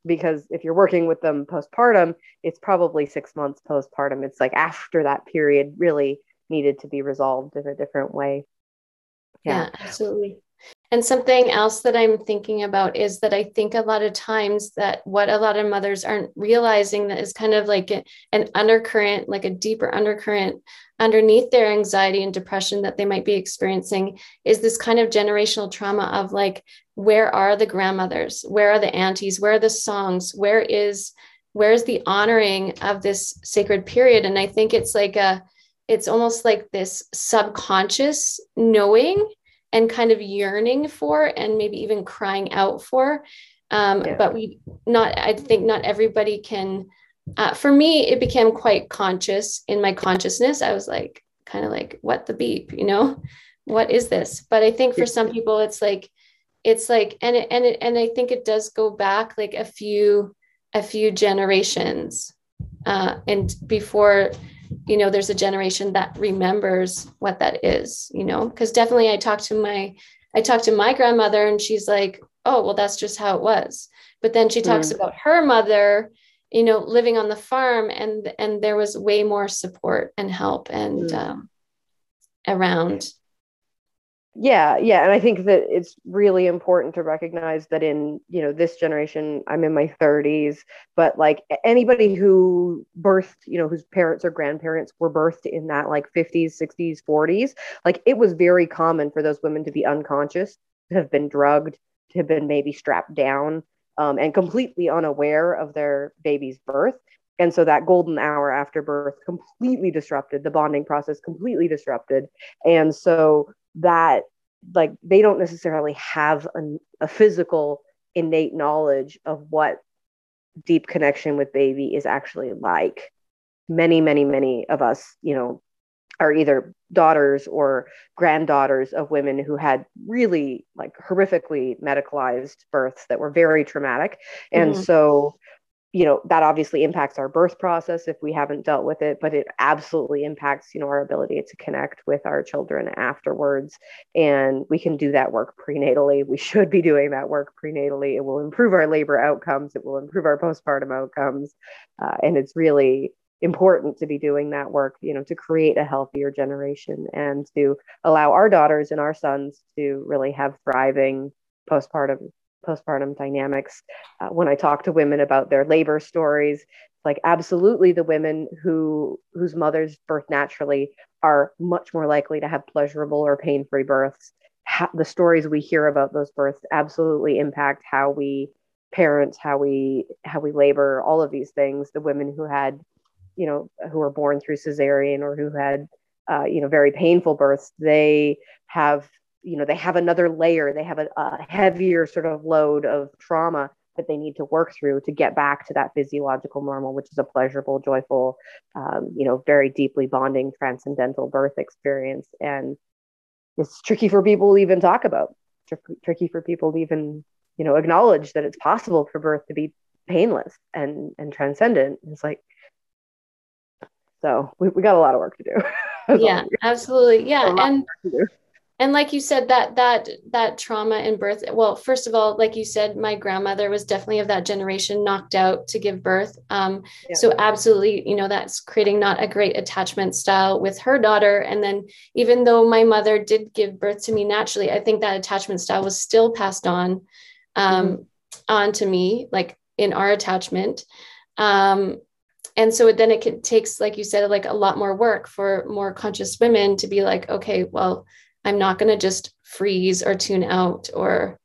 because if you're working with them postpartum it's probably 6 months postpartum. It's like after that period really needed to be resolved in a different way. Yeah, yeah absolutely and something else that I'm thinking about is that I think a lot of times that what a lot of mothers aren't realizing that is kind of like a, an undercurrent, like a deeper undercurrent underneath their anxiety and depression that they might be experiencing is this kind of generational trauma of like, where are the grandmothers? Where are the aunties? Where are the songs? Where is where's the honoring of this sacred period? And I think it's like a it's almost like this subconscious knowing and kind of yearning for and maybe even crying out for. Um, yeah. but we not i think not everybody can uh, for me it became quite conscious in my consciousness. I was like kind of like what the beep you know? What is this? But i think for some people it's like it's like and it, and it, and i think it does go back like a few a few generations uh, and before you know there's a generation that remembers what that is you know because definitely i talked to my i talked to my grandmother and she's like oh well that's just how it was but then she talks mm. about her mother you know living on the farm and and there was way more support and help and mm. um, around yeah yeah and i think that it's really important to recognize that in you know this generation i'm in my 30s but like anybody who birthed you know whose parents or grandparents were birthed in that like 50s 60s 40s like it was very common for those women to be unconscious to have been drugged to have been maybe strapped down um, and completely unaware of their baby's birth. And so that golden hour after birth completely disrupted the bonding process completely disrupted. And so that like they don't necessarily have a, a physical innate knowledge of what deep connection with baby is actually like many many many of us you know are either daughters or granddaughters of women who had really like horrifically medicalized births that were very traumatic. And mm-hmm. so you know that obviously impacts our birth process if we haven't dealt with it but it absolutely impacts you know our ability to connect with our children afterwards. And we can do that work prenatally. We should be doing that work prenatally. It will improve our labor outcomes. It will improve our postpartum outcomes. Uh, and it's really important to be doing that work you know to create a healthier generation and to allow our daughters and our sons to really have thriving postpartum postpartum dynamics. Uh, when I talk to women about their labor stories, like absolutely the women who whose mothers birth naturally are much more likely to have pleasurable or pain-free births. The stories we hear about those births absolutely impact how we parent, how we how we labor, all of these things. The women who had, you know, who were born through cesarean or who had, uh, you know, very painful births, they have you know they have another layer they have a, a, heavier sort of load of trauma that they need to work through to get back to that physiological normal which is a pleasurable joyful um, you know very deeply bonding transcendental birth experience. And it's tricky for people to even talk about. Tr- tricky for people to even you know acknowledge that it's possible for birth to be painless and and transcendent. It's like so we, we got a lot of work to do. [LAUGHS] Yeah absolutely. Yeah and and like you said that that that trauma in birth well first of all like you said my grandmother was definitely of that generation knocked out to give birth um, yeah. so absolutely you know that's creating not a great attachment style with her daughter and then even though my mother did give birth to me naturally i think that attachment style was still passed on um, mm-hmm. on to me like in our attachment um, and so then it takes like you said like a lot more work for more conscious women to be like okay well I'm not going to just freeze or tune out or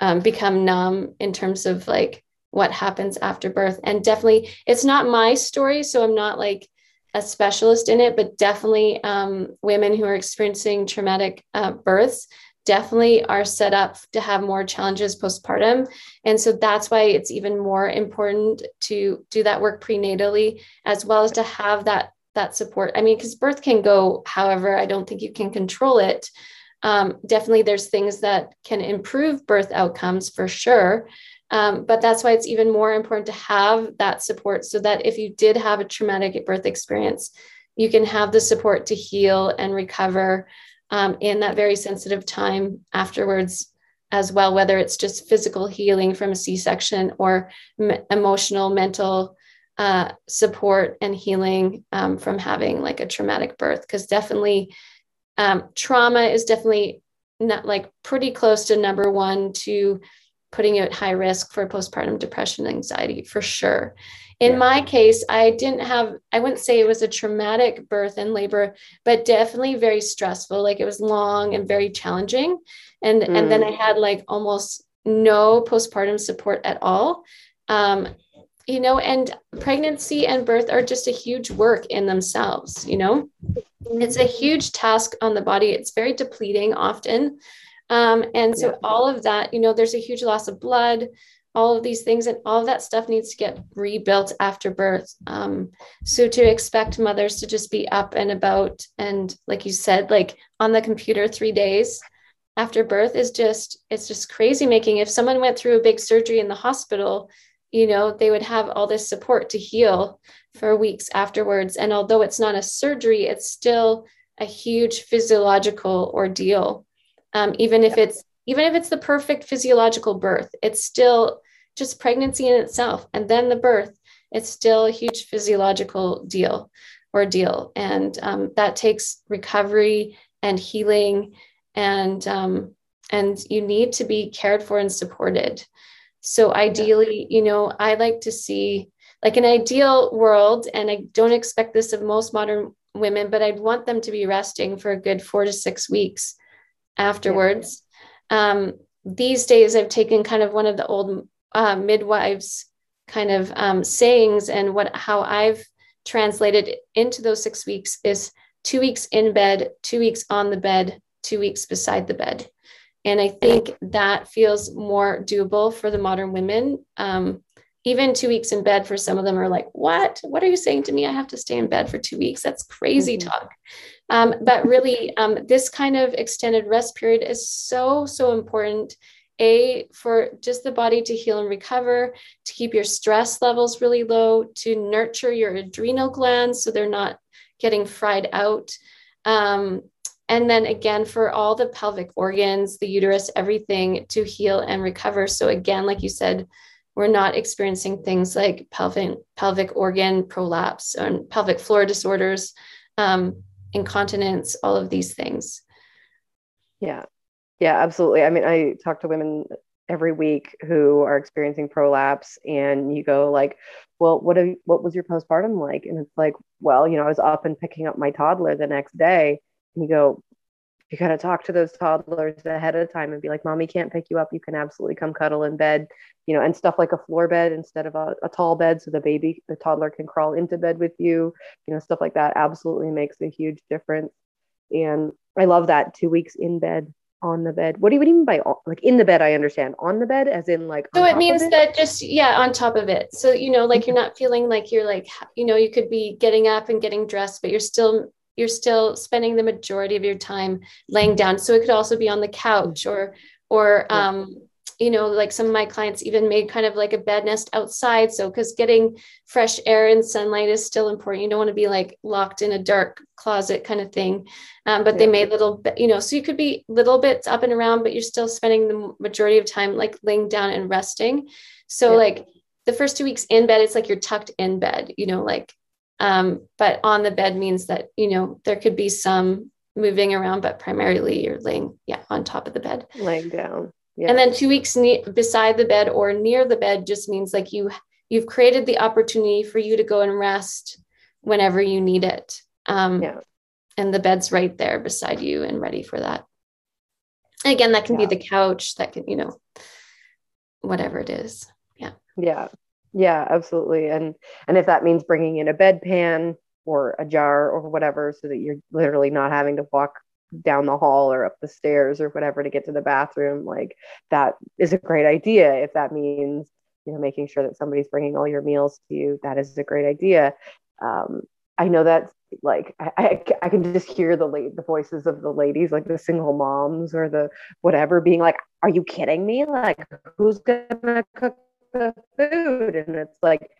um, become numb in terms of like what happens after birth. And definitely, it's not my story. So I'm not like a specialist in it, but definitely um, women who are experiencing traumatic uh, births definitely are set up to have more challenges postpartum. And so that's why it's even more important to do that work prenatally, as well as to have that that support. I mean, because birth can go however, I don't think you can control it. Um, definitely, there's things that can improve birth outcomes for sure. Um, but that's why it's even more important to have that support so that if you did have a traumatic birth experience, you can have the support to heal and recover um, in that very sensitive time afterwards as well, whether it's just physical healing from a C section or m- emotional, mental uh, support and healing um, from having like a traumatic birth because definitely um, trauma is definitely not like pretty close to number one to putting you at high risk for postpartum depression anxiety for sure in yeah. my case i didn't have i wouldn't say it was a traumatic birth and labor but definitely very stressful like it was long and very challenging and mm. and then mm. i had like almost no postpartum support at all um, you know, and pregnancy and birth are just a huge work in themselves, you know. It's a huge task on the body. It's very depleting often. Um, and so yeah. all of that, you know, there's a huge loss of blood, all of these things, and all of that stuff needs to get rebuilt after birth. Um, so to expect mothers to just be up and about and like you said, like on the computer three days after birth is just it's just crazy making. If someone went through a big surgery in the hospital, you know, they would have all this support to heal for weeks afterwards. And although it's not a surgery, it's still a huge physiological ordeal. Um, even if it's even if it's the perfect physiological birth, it's still just pregnancy in itself. And then the birth, it's still a huge physiological deal ordeal. And um, that takes recovery and healing and um, and you need to be cared for and supported so ideally, you know, I like to see like an ideal world, and I don't expect this of most modern women, but I'd want them to be resting for a good four to six weeks afterwards. Yeah. Um, these days, I've taken kind of one of the old uh, midwives kind of um, sayings, and what how I've translated into those six weeks is two weeks in bed, two weeks on the bed, two weeks beside the bed. And I think that feels more doable for the modern women. Um, even two weeks in bed for some of them are like, what? What are you saying to me? I have to stay in bed for two weeks. That's crazy mm-hmm. talk. Um, but really, um, this kind of extended rest period is so, so important. A, for just the body to heal and recover, to keep your stress levels really low, to nurture your adrenal glands so they're not getting fried out. Um, and then again, for all the pelvic organs, the uterus, everything to heal and recover. So, again, like you said, we're not experiencing things like pelvic, pelvic organ prolapse and pelvic floor disorders, um, incontinence, all of these things. Yeah. Yeah, absolutely. I mean, I talk to women every week who are experiencing prolapse and you go like, well, what have, what was your postpartum like? And it's like, well, you know, I was up and picking up my toddler the next day. You go, you got to talk to those toddlers ahead of time and be like, mommy can't pick you up. You can absolutely come cuddle in bed, you know, and stuff like a floor bed instead of a, a tall bed. So the baby, the toddler can crawl into bed with you, you know, stuff like that absolutely makes a huge difference. And I love that two weeks in bed on the bed. What do you, what do you mean by like in the bed? I understand on the bed as in like. So it means it? that just, yeah, on top of it. So, you know, like you're mm-hmm. not feeling like you're like, you know, you could be getting up and getting dressed, but you're still you're still spending the majority of your time laying down. So it could also be on the couch or, or, um, you know, like some of my clients even made kind of like a bed nest outside. So, because getting fresh air and sunlight is still important. You don't want to be like locked in a dark closet kind of thing. Um, but they made little, you know, so you could be little bits up and around, but you're still spending the majority of time like laying down and resting. So, yeah. like the first two weeks in bed, it's like you're tucked in bed, you know, like um, but on the bed means that, you know, there could be some moving around, but primarily you're laying, yeah, on top of the bed. Laying down. Yeah. And then two weeks ne- beside the bed or near the bed just means like you you've created the opportunity for you to go and rest whenever you need it. Um, yeah. And the bed's right there beside you and ready for that. And again, that can yeah. be the couch. That can, you know, whatever it is. Yeah. Yeah. Yeah, absolutely. And and if that means bringing in a bedpan or a jar or whatever, so that you're literally not having to walk down the hall or up the stairs or whatever to get to the bathroom, like that is a great idea. If that means you know making sure that somebody's bringing all your meals to you, that is a great idea. Um, I know that like I, I, I, can just hear the late the voices of the ladies like the single moms or the whatever being like are you kidding me like who's gonna cook the food and it's like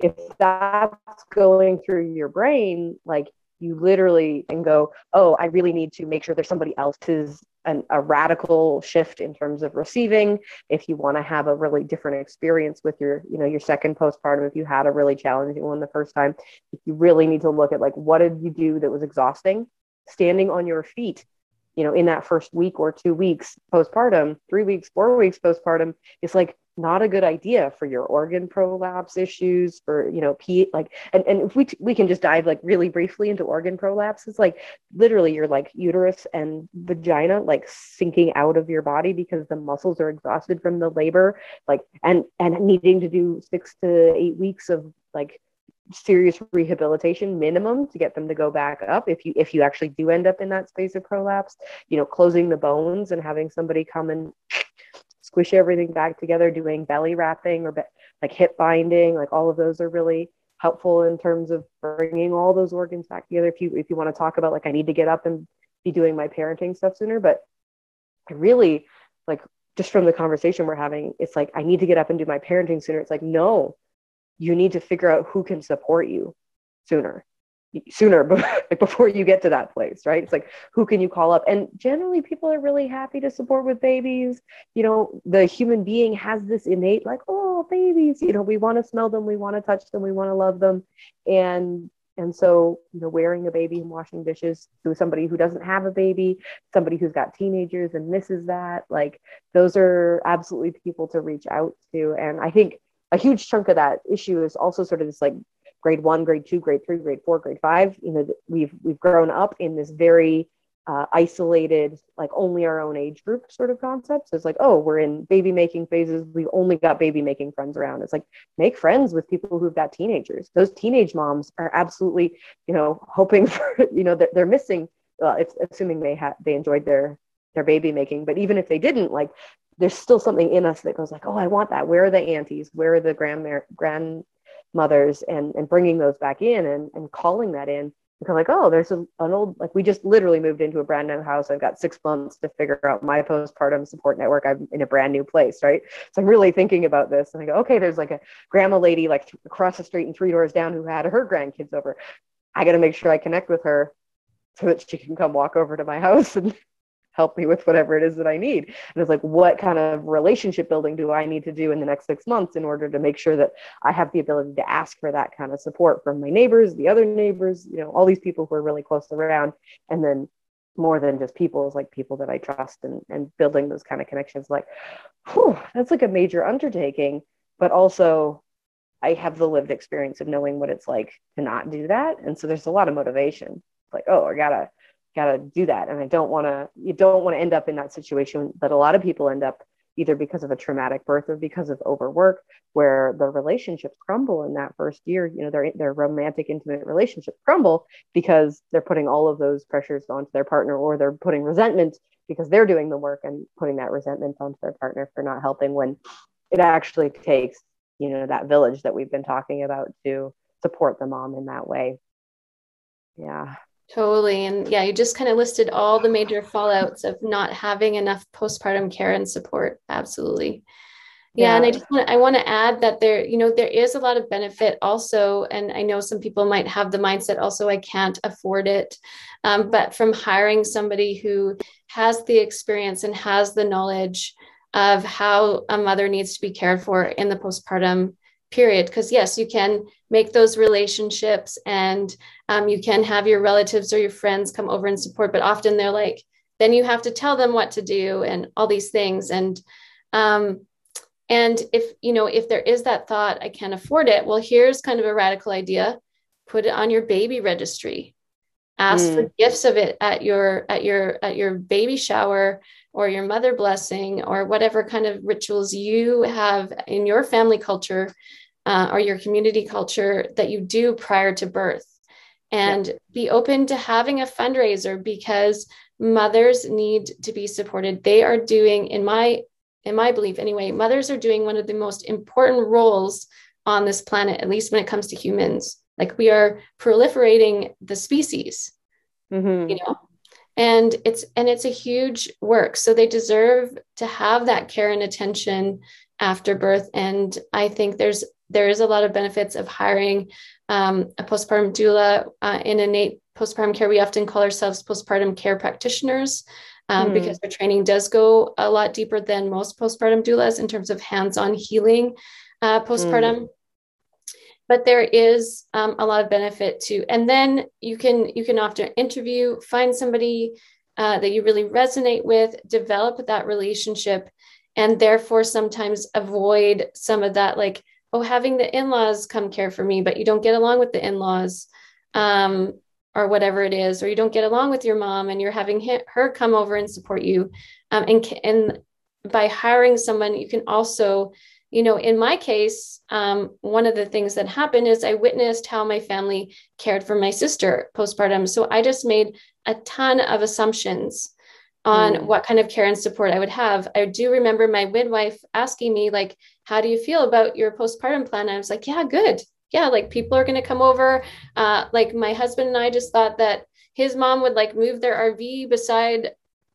if that's going through your brain like you literally can go oh i really need to make sure there's somebody else's an, a radical shift in terms of receiving. If you want to have a really different experience with your you know your second postpartum if you had a really challenging one the first time if you really need to look at like what did you do that was exhausting? Standing on your feet you know in that first week or two weeks postpartum three weeks four weeks postpartum it's like not a good idea for your organ prolapse issues for you know p like and, and if we we can just dive like really briefly into organ prolapse it's like literally your like uterus and vagina like sinking out of your body because the muscles are exhausted from the labor like and and needing to do six to eight weeks of like serious rehabilitation minimum to get them to go back up. If you if you actually do end up in that space of prolapse you know closing the bones and having somebody come and squish everything back together doing belly wrapping or be- like hip binding like all of those are really helpful in terms of bringing all those organs back together. If you if you want to talk about like i need to get up and be doing my parenting stuff sooner but really like just from the conversation we're having it's like i need to get up and do my parenting sooner. It's like no you need to figure out who can support you sooner sooner [LAUGHS] before you get to that place right? It's like who can you call up? And generally people are really happy to support with babies. You know the human being has this innate like oh babies you know we want to smell them we want to touch them we want to love them. And and so you know wearing a baby and washing dishes to somebody who doesn't have a baby somebody who's got teenagers and misses that like those are absolutely people to reach out to. And i think a huge chunk of that issue is also sort of this like grade one, grade two, grade three, grade four, grade five. You know, we've we've grown up in this very uh, isolated, like only our own age group sort of concept. So it's like, oh, we're in baby making phases. We've only got baby making friends around. It's like make friends with people who've got teenagers. Those teenage moms are absolutely, you know, hoping [LAUGHS] for, you know, they're, they're missing. Well, it's assuming they had they enjoyed their their baby making, but even if they didn't, like there's still something in us that goes like, oh, I want that. Where are the aunties? Where are the grand grand mothers and, and bringing those back in and, and calling that in because like oh there's a, an old like we just literally moved into a brand new house. I've got six months to figure out my postpartum support network. I'm in a brand new place right? So i'm really thinking about this. And i go okay there's like a grandma lady like th- across the street and three doors down who had her grandkids over. I got to make sure i connect with her so that she can come walk over to my house and help me with whatever it is that I need. And it's like, what kind of relationship building do I need to do in the next six months in order to make sure that I have the ability to ask for that kind of support from my neighbors, the other neighbors, you know, all these people who are really close around. And then more than just people is like people that I trust and, and building those kind of connections. Like, whew, that's like a major undertaking, but also I have the lived experience of knowing what it's like to not do that. And so there's a lot of motivation. Like, oh, I gotta got to do that. And i don't want to you don't want to end up in that situation that a lot of people end up either because of a traumatic birth or because of overwork where the relationships crumble in that first year. You know their their romantic intimate relationships crumble because they're putting all of those pressures onto their partner or they're putting resentment because they're doing the work and putting that resentment onto their partner for not helping when it actually takes you know that village that we've been talking about to support the mom in that way. Yeah Totally. And yeah, you just kind of listed all the major fallouts of not having enough postpartum care and support. Absolutely. Yeah, yeah. and I just want to, I want to add that there, you know, there is a lot of benefit also, and I know some people might have the mindset also I can't afford it, um, but from hiring somebody who has the experience and has the knowledge of how a mother needs to be cared for in the postpartum period because yes you can make those relationships and um, you can have your relatives or your friends come over and support but often they're like then you have to tell them what to do and all these things. And um, and if you know if there is that thought i can't afford it well here's kind of a radical idea. Put it on your baby registry. Ask mm. for gifts of it at your at your at your baby shower or your mother blessing or whatever kind of rituals you have in your family culture uh, or your community culture that you do prior to birth. And be open to having a fundraiser because mothers need to be supported. They are doing in my in my belief anyway mothers are doing one of the most important roles on this planet at least when it comes to humans. Like we are proliferating the species mm-hmm. you know and it's and it's a huge work. So they deserve to have that care and attention after birth. And i think there's there is a lot of benefits of hiring um, a postpartum doula uh, in innate postpartum care. We often call ourselves postpartum care practitioners um, mm. because our training does go a lot deeper than most postpartum doulas in terms of hands-on healing uh, postpartum. Mm but there is um, a lot of benefit to and then you can you can often interview find somebody uh, that you really resonate with develop that relationship and therefore sometimes avoid some of that like oh having the in-laws come care for me but you don't get along with the in-laws um, or whatever it is or you don't get along with your mom and you're having her come over and support you um, and, and by hiring someone you can also you know, in my case, um, one of the things that happened is I witnessed how my family cared for my sister postpartum. So I just made a ton of assumptions on mm. what kind of care and support I would have. I do remember my midwife asking me, like, how do you feel about your postpartum plan? I was like, yeah, good. Yeah, like people are going to come over. Uh, like my husband and I just thought that his mom would like move their RV beside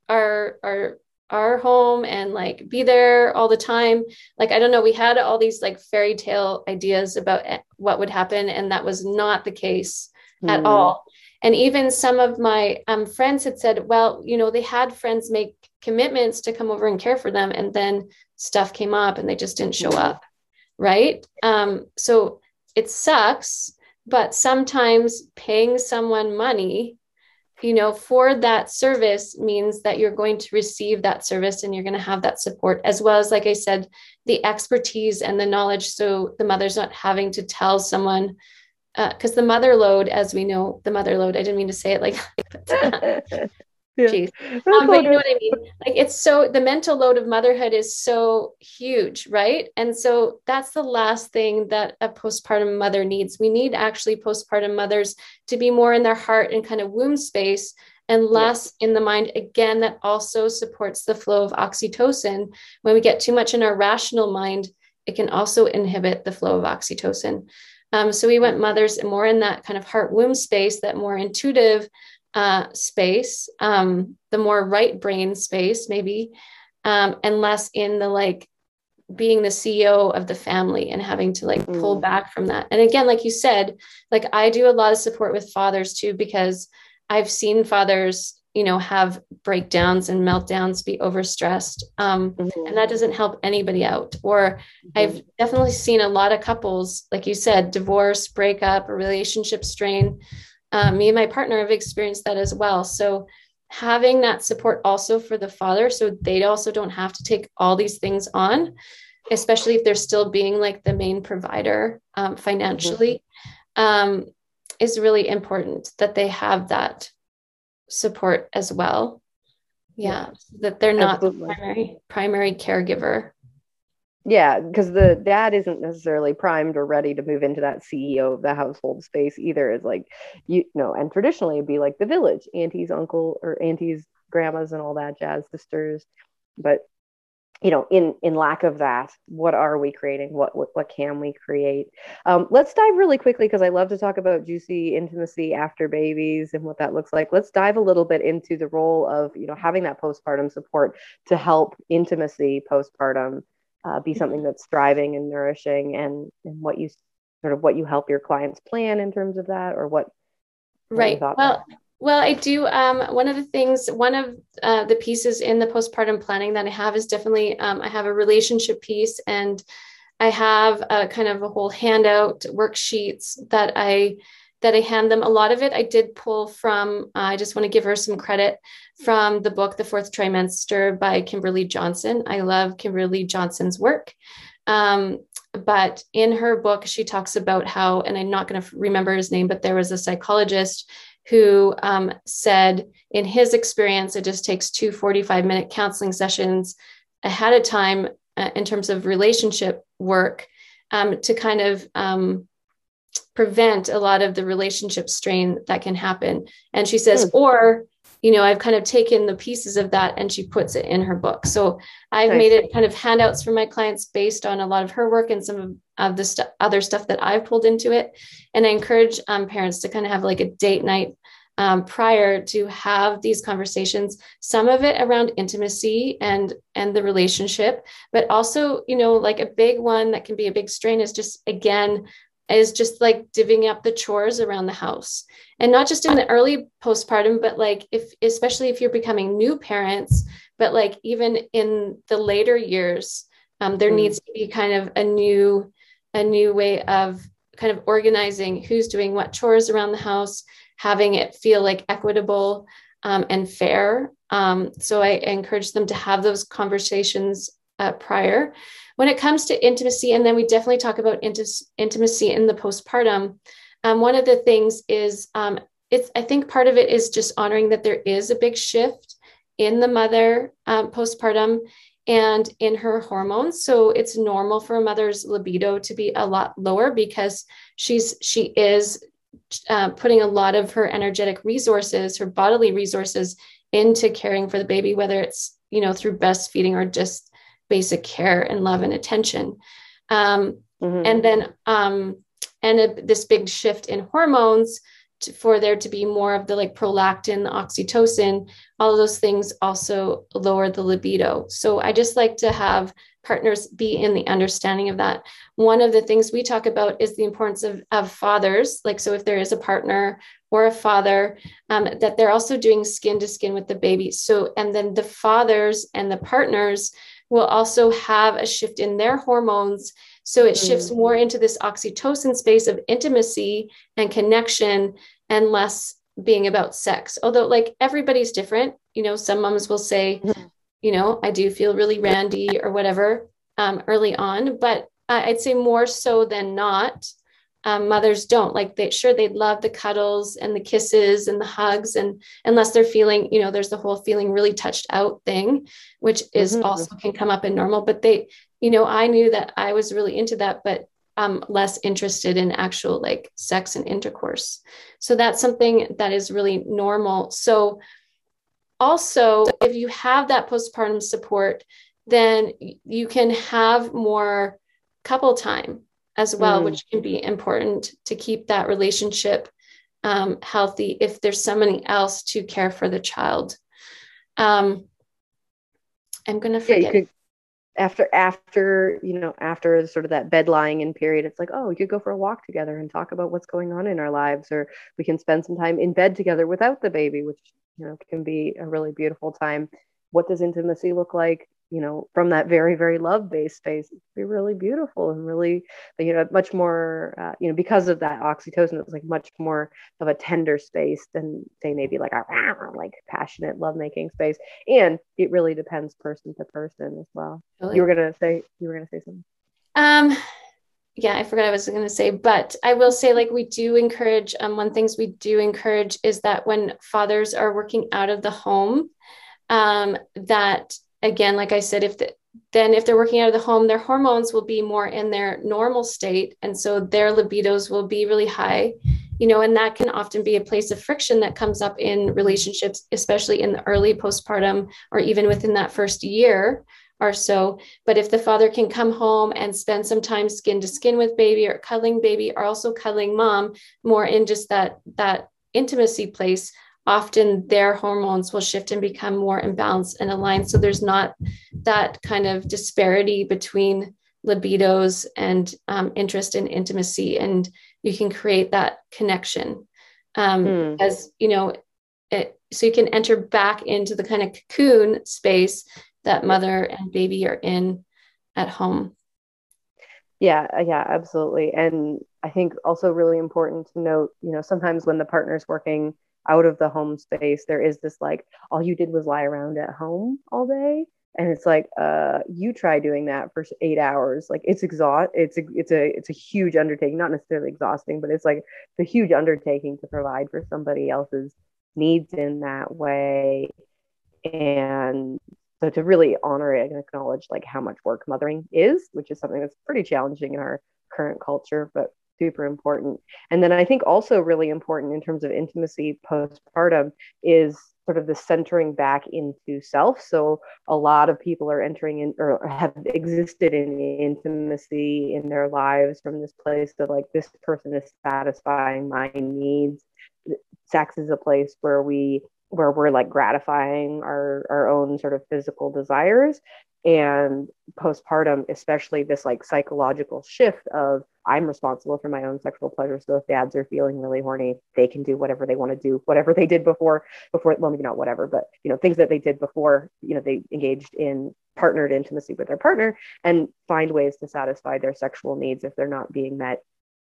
our our our home and like be there all the time like i don't know we had all these like fairy tale ideas about eh, what would happen and that was not the case mm. at hmm. all and even some of my um, friends had said well you know they had friends make commitments to come over and care for them and then stuff came up and they just didn't show mm. up right um, so it sucks but sometimes paying someone money you know, for that service means that you're going to receive that service and you're going to have that support, as well as, like I said, the expertise and the knowledge. So the mother's not having to tell someone, because uh, the mother load, as we know, the mother load, I didn't mean to say it like [LAUGHS] [LAUGHS] Yeah. Jeez. Um, but you know what I mean? Like it's so the mental load of motherhood is so huge, right? And so that's the last thing that a postpartum mother needs. We need actually postpartum mothers to be more in their heart and kind of womb space and less in the mind. Again, that also supports the flow of oxytocin. When we get too much in our rational mind, it can also inhibit the flow of oxytocin. Um, so we went mothers more in that kind of heart womb space, that more intuitive uh, space, um, the more right brain space, maybe, um, and less in the like being the CEO of the family and having to like pull mm. back from that. And again, like you said, like I do a lot of support with fathers too, because I've seen fathers you know have breakdowns and meltdowns be overstressed um, mm-hmm. and that doesn't help anybody out or mm-hmm. i've definitely seen a lot of couples like you said divorce breakup relationship strain um, me and my partner have experienced that as well so having that support also for the father so they also don't have to take all these things on especially if they're still being like the main provider um, financially mm-hmm. um, is really important that they have that support as well. Yeah, yeah. that they're not Absolutely. the primary primary caregiver. Yeah, because the dad isn't necessarily primed or ready to move into that CEO of the household space either. Is like you know, and traditionally it'd be like the village, aunties, uncle, or aunties, grandmas, and all that jazz, sisters. But you know in in lack of that what are we creating what what, what can we create um, let's dive really quickly because i love to talk about juicy intimacy after babies and what that looks like let's dive a little bit into the role of you know having that postpartum support to help intimacy postpartum uh, be something that's thriving and nourishing and and what you sort of what you help your clients plan in terms of that or what right well well, I do. Um, one of the things, one of uh, the pieces in the postpartum planning that I have is definitely um, I have a relationship piece and I have a kind of a whole handout worksheets that I that I hand them. A lot of it I did pull from. Uh, I just want to give her some credit from the book The Fourth Trimester by Kimberly Johnson. I love Kimberly Johnson's work. Um, but in her book, she talks about how, and I'm not going to remember his name, but there was a psychologist who um, said in his experience, it just takes two 45 minute counseling sessions ahead of time uh, in terms of relationship work um, to kind of um, prevent a lot of the relationship strain that can happen. And she says, mm. or you know, I've kind of taken the pieces of that and she puts it in her book. So I've nice. made it kind of handouts for my clients based on a lot of her work and some of, of the st- other stuff that I've pulled into it. And I encourage um, parents to kind of have like a date night um, prior to have these conversations some of it around intimacy and and the relationship but also you know like a big one that can be a big strain is just again is just like divvying up the chores around the house. And not just in the early postpartum but like if especially if you're becoming new parents but like even in the later years um, there mm. needs to be kind of a new a new way of kind of organizing who's doing what chores around the house having it feel like equitable um, and fair. Um, so i encourage them to have those conversations uh, prior when it comes to intimacy, and then we definitely talk about int- intimacy in the postpartum, um, one of the things is um, it's, I think part of it is just honoring that there is a big shift in the mother um, postpartum and in her hormones. So it's normal for a mother's libido to be a lot lower because she's she is uh, putting a lot of her energetic resources, her bodily resources, into caring for the baby, whether it's you know through breastfeeding or just basic care and love and attention. Um, mm-hmm. And then, um, and a, this big shift in hormones to, for there to be more of the like prolactin, oxytocin, all of those things also lower the libido. So I just like to have partners be in the understanding of that. One of the things we talk about is the importance of, of fathers. Like, so if there is a partner or a father, um, that they're also doing skin to skin with the baby. So, and then the fathers and the partners will also have a shift in their hormones. So it shifts mm-hmm. more into this oxytocin space of intimacy and connection and less being about sex. Although, like, everybody's different. You know, some moms will say, mm-hmm. you know, I do feel really randy or whatever um, early on, but I'd say more so than not um, mothers don't. Like they sure they'd love the cuddles and the kisses and the hugs and unless they're feeling you know there's the whole feeling really touched out thing which is mm-hmm. also can come up in normal. But they you know i knew that i was really into that but i'm less interested in actual like sex and intercourse. So that's something that is really normal. So also if you have that postpartum support then you can have more couple time as well, mm. which can be important to keep that relationship um, healthy if there's somebody else to care for the child. Um, I'm going to forget. Yeah, could, after after you know after sort of that bed lying in period it's like oh we could go for a walk together and talk about what's going on in our lives or we can spend some time in bed together without the baby which you know can be a really beautiful time what does intimacy look like you know from that very very love based space it be really beautiful and really you know much more uh, you know because of that oxytocin it's like much more of a tender space than say maybe like a [LAUGHS] like passionate lovemaking space. And it really depends person to person as well. Really? you were gonna say you were gonna say something? Um yeah i forgot i was going to say but i will say like we do encourage um, one things we do encourage is that when fathers are working out of the home um, that again, like I said, if the, then if they're working out of the home, their hormones will be more in their normal state. And so their libidos will be really high, you know, and that can often be a place of friction that comes up in relationships, especially in the early postpartum or even within that first year or so. But if the father can come home and spend some time skin to skin with baby or cuddling baby or also cuddling mom more in just that that intimacy place often their hormones will shift and become more imbalanced and aligned. So there's not that kind of disparity between libidos and um, interest in intimacy, and you can create that connection. Um, mm. As you know, it, so you can enter back into the kind of cocoon space that mother and baby are in at home. Yeah, uh, yeah, absolutely. And I think also really important to note, you know, sometimes when the partner's working out of the home space there is this like all you did was lie around at home all day. And it's like uh you try doing that for eight hours. Like it's exhaust it's a it's a it's a huge undertaking not necessarily exhausting but it's like it's a huge undertaking to provide for somebody else's needs in that way. And so to really honor it and acknowledge like how much work mothering is which is something that's pretty challenging in our current culture but super important. And then I think also really important in terms of intimacy postpartum is sort of the centering back into self. So a lot of people are entering in or have existed in intimacy in their lives from this place of like this person is satisfying my needs. Sex is a place where we where we're like gratifying our our own sort of physical desires and postpartum especially this like psychological shift of i'm responsible for my own sexual pleasure so if dads are feeling really horny they can do whatever they want to do whatever they did before before well maybe not whatever but you know things that they did before you know they engaged in partnered intimacy with their partner and find ways to satisfy their sexual needs if they're not being met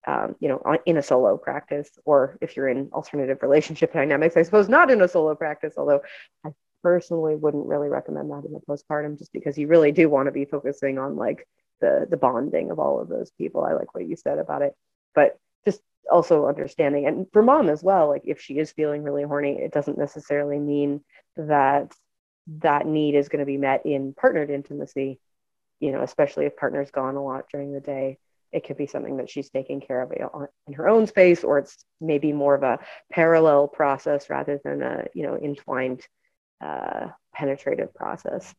um, you know, in a solo practice, or if you're in alternative relationship dynamics, I suppose not in a solo practice, although I personally wouldn't really recommend that in the postpartum just because you really do want to be focusing on like the the bonding of all of those people. I like what you said about it. But just also understanding and for mom as well, like if she is feeling really horny, it doesn't necessarily mean that that need is going to be met in partnered intimacy, you know, especially if partner's gone a lot during the day. It could be something that she's taking care of in her own space, or it's maybe more of a parallel process rather than a, you know, entwined uh, penetrative process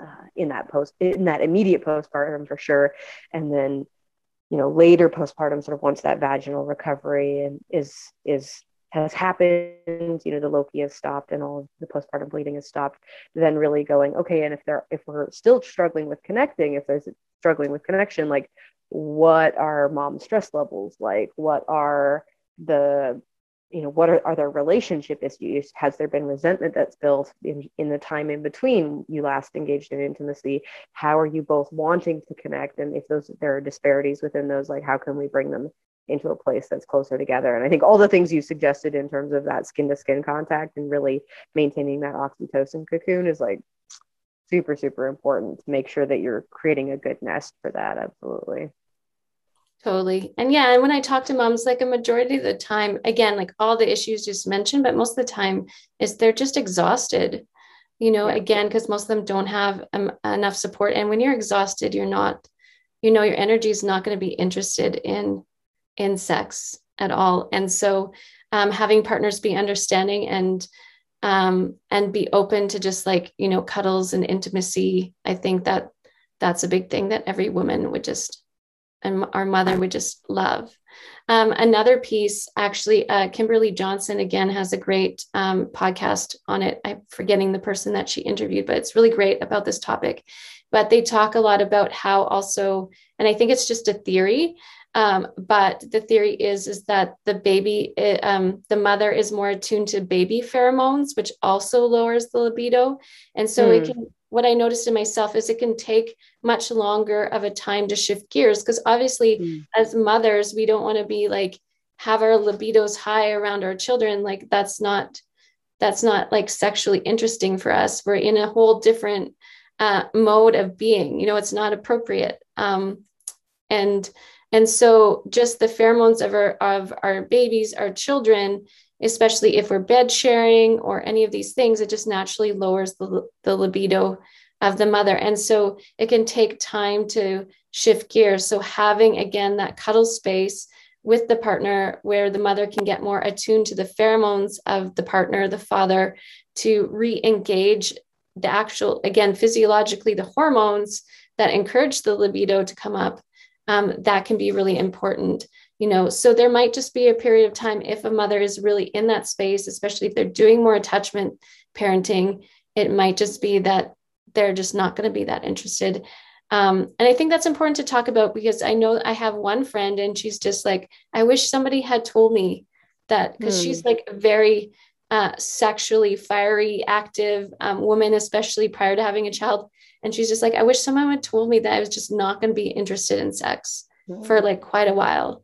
uh, in that post in that immediate postpartum for sure. And then you know later postpartum sort of once that vaginal recovery and is is has happened you know the lochia has stopped and all the postpartum bleeding has stopped then really going okay and if there if we're still struggling with connecting if there's struggling with connection like what are mom stress levels like? What are the you know what are, are there relationship issues? Has there been resentment that's built in, in the time in between you last engaged in intimacy? How are you both wanting to connect? And if those there are disparities within those like how can we bring them into a place that's closer together? And i think all the things you suggested in terms of that skin to skin contact and really maintaining that oxytocin cocoon is like super super important to make sure that you're creating a good nest for that absolutely Totally. And yeah, and when I talk to moms, like a majority of the time, again, like all the issues just mentioned, but most of the time is they're just exhausted, you know, yeah. again, because most of them don't have um, enough support. And when you're exhausted, you're not, you know, your energy is not going to be interested in, in sex at all. And so um, having partners be understanding and, um, and be open to just like, you know, cuddles and intimacy. I think that that's a big thing that every woman would just and our mother would just love. Um, another piece, actually, uh, Kimberly Johnson again has a great um, podcast on it. I'm forgetting the person that she interviewed, but it's really great about this topic. But they talk a lot about how also, and I think it's just a theory, um, but the theory is is that the baby, it, um, the mother is more attuned to baby pheromones, which also lowers the libido, and so mm. it hmm. can. What I noticed in myself is it can take much longer of a time to shift gears because obviously, mm. as mothers, we don't want to be like have our libidos high around our children. Like that's not that's not like sexually interesting for us. We're in a whole different uh, mode of being. You know, it's not appropriate. Um, and and so just the pheromones of our of our babies, our children, especially if we're bed sharing or any of these things, it just naturally lowers the, the libido of the mother. And so it can take time to shift gears. So having again that cuddle space with the partner where the mother can get more attuned to the pheromones of the partner, the father, to re-engage the actual, again, physiologically, the hormones that encourage the libido to come up um, that can be really important you know so there might just be a period of time if a mother is really in that space especially if they're doing more attachment parenting it might just be that they're just not going to be that interested um, and i think that's important to talk about because i know i have one friend and she's just like i wish somebody had told me that because she's hmm. like very uh, sexually fiery active um, woman especially prior to having a child and she's just like, I wish someone had told me that I was just not going to be interested in sex mm-hmm. for like quite a while.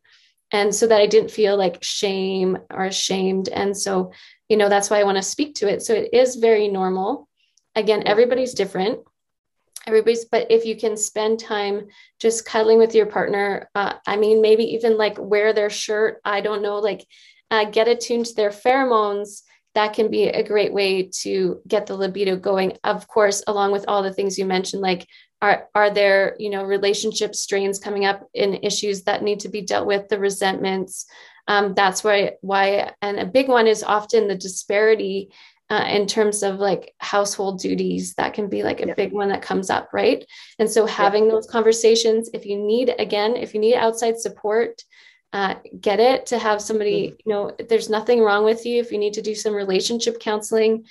And so that I didn't feel like shame or ashamed. And so, you know, that's why I want to speak to it. So it is very normal. Again, everybody's different. Everybody's, but if you can spend time just cuddling with your partner, uh, I mean, maybe even like wear their shirt, I don't know, like uh, get attuned to their pheromones that can be a great way to get the libido going of course along with all the things you mentioned like are are there you know relationship strains coming up in issues that need to be dealt with the resentments um, that's why why and a big one is often the disparity uh, in terms of like household duties that can be like a yeah. big one that comes up right and so having yeah. those conversations if you need again if you need outside support uh, get it to have somebody mm-hmm. you know there's nothing wrong with you if you need to do some relationship counseling